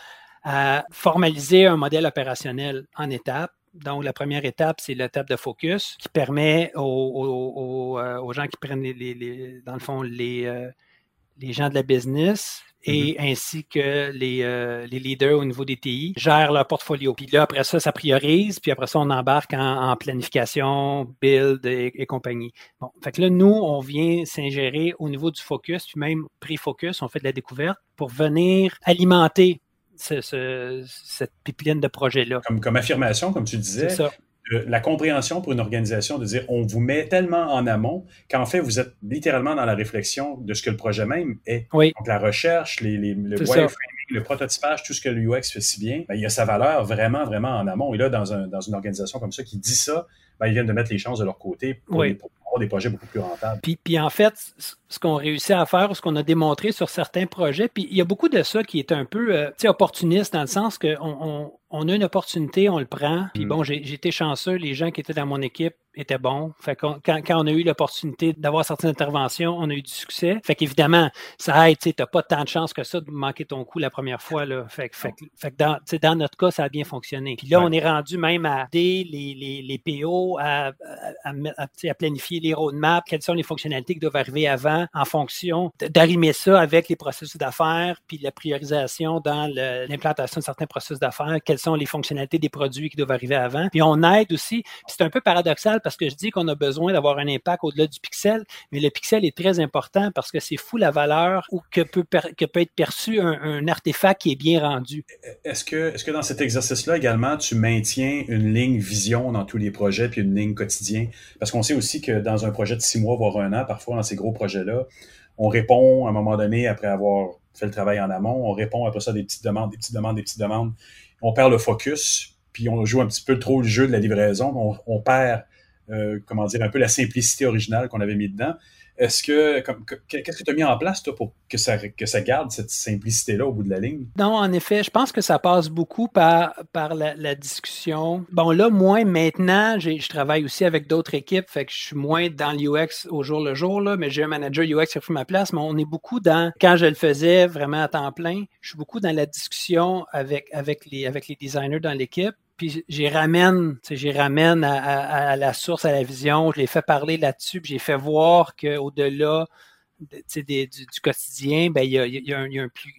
à formaliser un modèle opérationnel en étapes donc, la première étape, c'est l'étape de focus qui permet aux, euh, gens qui prennent, les, dans le fond, les, euh, les gens de la business et mm-hmm. ainsi que les, euh, les, leaders au niveau des TI gèrent leur portfolio. Puis là, après ça, ça priorise, puis après ça, on embarque en, planification, build et, compagnie. Bon, fait que là, nous, on vient s'ingérer au niveau du focus, puis même pré-focus, on fait de la découverte pour venir alimenter cette pipeline de projet-là.
Comme, comme affirmation, comme tu disais, la compréhension pour une organisation de dire on vous met tellement en amont qu'en fait, vous êtes littéralement dans la réflexion de ce que le projet même est.
Oui.
Donc, la recherche, les, les, le wireframing, le prototypage, tout ce que l'UX fait si bien, ben, il y a sa valeur vraiment, vraiment en amont. Et là, dans, un, dans une organisation comme ça qui dit ça, ben, ils viennent de mettre les chances de leur côté pour, avoir des projets beaucoup plus rentables.
Puis, puis en fait, ce qu'on réussit à faire, ou ce qu'on a démontré sur certains projets, puis il y a beaucoup de ça qui est un peu euh, opportuniste dans le sens qu'on on, on, a une opportunité, on le prend. Puis mm. bon, j'ai été chanceux, les gens qui étaient dans mon équipe étaient bons. Fait quand, quand on a eu l'opportunité d'avoir certaines interventions, on a eu du succès. Fait qu'évidemment, ça aide, tu n'as pas tant de chance que ça de manquer ton coup la première fois. Là. Fait, fait, fait que dans, dans notre cas, ça a bien fonctionné. Puis là, on est rendu même à aider les, les, les PO à, à, à, à, planifier les roadmaps, quelles sont les fonctionnalités qui doivent arriver avant, en fonction d'arrimer ça avec les processus d'affaires, puis la priorisation dans l'implantation de certains processus d'affaires, quelles sont les fonctionnalités des produits qui doivent arriver avant. Puis on aide aussi, c'est un peu paradoxal parce que je dis qu'on a besoin d'avoir un impact au-delà du pixel, mais le pixel est très important parce que c'est fou la valeur ou que peut, être perçu un, artefact qui est bien rendu.
Est-ce que, dans cet exercice-là également, tu maintiens une ligne vision dans tous les projets puis une ligne quotidien? Parce qu'on sait aussi que dans un projet de six mois, voire un an, parfois dans ces gros projets-là, on répond à un moment donné après avoir fait le travail en amont, on répond après ça des petites demandes, des petites demandes, des petites demandes. On perd le focus, puis on joue un petit peu trop le jeu de la livraison. On, perd, euh, comment dire, un peu la simplicité originale qu'on avait mis dedans. Est-ce que, qu'est-ce que tu as mis en place, toi, pour que ça, que ça garde cette simplicité-là au bout de la ligne?
Non, en effet, je pense que ça passe beaucoup par, par la, discussion. Bon, là, moi, maintenant, je travaille aussi avec d'autres équipes, fait que je suis moins dans l'UX au jour le jour, là, mais j'ai un manager UX qui a pris ma place, mais on est beaucoup dans, quand je le faisais vraiment à temps plein, je suis beaucoup dans la discussion avec, avec, les, avec les designers dans l'équipe puis j'y ramène, j'y ramène à, la source, à la vision, je les fais parler là-dessus, puis j'ai fait voir qu'au-delà du, du, quotidien, ben, il y a, y a un plus,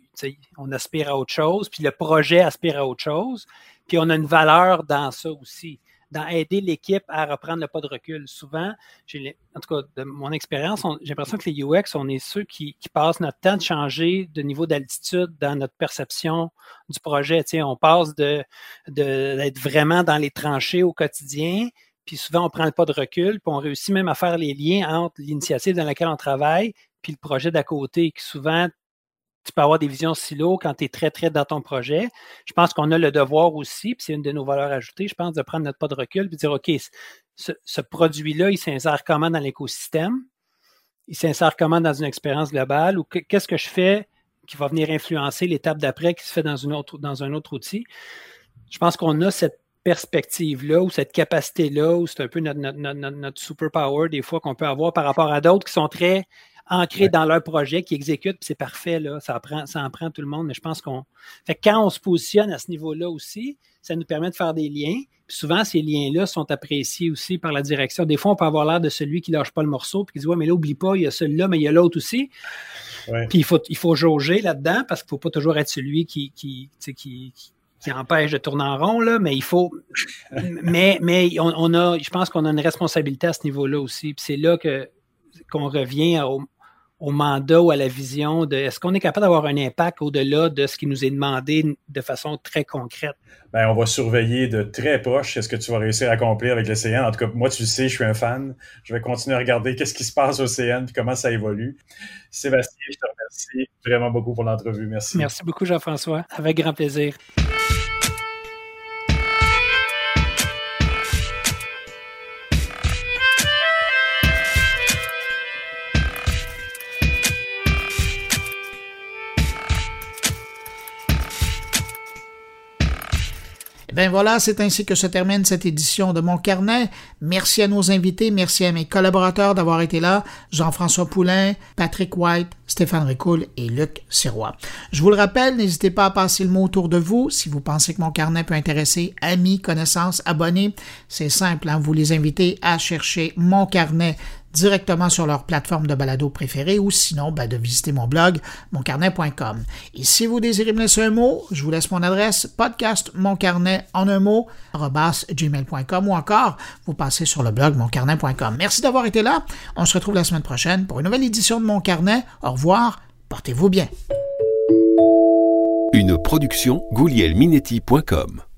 on aspire à autre chose, puis le projet aspire à autre chose, puis on a une valeur dans ça aussi dans aider l'équipe à reprendre le pas de recul. Souvent, en tout cas, de mon expérience, j'ai l'impression que les UX, on est ceux qui, passent notre temps de changer de niveau d'altitude dans notre perception du projet. On passe de d'être vraiment dans les tranchées au quotidien, puis souvent on prend le pas de recul, puis on réussit même à faire les liens entre l'initiative dans laquelle on travaille puis le projet d'à côté, qui souvent tu peux avoir des visions silo quand tu es très, très dans ton projet. Je pense qu'on a le devoir aussi, puis c'est une de nos valeurs ajoutées, je pense, de prendre notre pas de recul et de dire, OK, ce, produit-là, il s'insère comment dans l'écosystème? Il s'insère comment dans une expérience globale? Ou qu'est-ce que je fais qui va venir influencer l'étape d'après qui se fait dans, autre, dans un autre outil? Je pense qu'on a cette perspective-là ou cette capacité-là, ou c'est un peu notre superpower des fois qu'on peut avoir par rapport à d'autres qui sont très ancrés dans leur projet, qui exécutent, puis c'est parfait, là, ça, prend, ça en prend tout le monde, mais je pense qu'on... Fait que quand on se positionne à ce niveau-là aussi, ça nous permet de faire des liens, puis souvent, ces liens-là sont appréciés aussi par la direction. Des fois, on peut avoir l'air de celui qui lâche pas le morceau, puis qui dit, ouais, mais là, oublie pas, il y a celui-là, mais il y a l'autre aussi. Puis il faut, il faut jauger là-dedans, parce qu'il faut pas toujours être celui qui, qui, qui, qui empêche de tourner en rond, là, mais il faut. mais mais on, on, a, je pense qu'on a une responsabilité à ce niveau-là aussi. Puis c'est là que qu'on revient au, au mandat ou à la vision de est-ce qu'on est capable d'avoir un impact au-delà de ce qui nous est demandé de façon très concrète?
Bien, on va surveiller de très proche ce que tu vas réussir à accomplir avec l'océan. En tout cas, moi, tu le sais, je suis un fan. Je vais continuer à regarder qu'est-ce qui se passe au CN et comment ça évolue. Sébastien, je te remercie vraiment beaucoup pour l'entrevue. Merci.
Merci beaucoup, Jean-François. Avec grand plaisir.
Ben voilà, c'est ainsi que se termine cette édition de Mon Carnet. Merci à nos invités, merci à mes collaborateurs d'avoir été là, Jean-François Poulain, Patrick White, Stéphane Ricoul et Luc Sirois. Je vous le rappelle, n'hésitez pas à passer le mot autour de vous si vous pensez que Mon Carnet peut intéresser amis, connaissances, abonnés. C'est simple, hein, vous les invitez à chercher Mon Carnet directement sur leur plateforme de balado préférée ou sinon ben, de visiter mon blog moncarnet.com. Et si vous désirez me laisser un mot, je vous laisse mon adresse podcast moncarnet en un mot gmail.com ou encore vous passez sur le blog moncarnet.com. Merci d'avoir été là. On se retrouve la semaine prochaine pour une nouvelle édition de Mon Carnet. Au revoir. Portez-vous bien.
Une production goulielminetti.com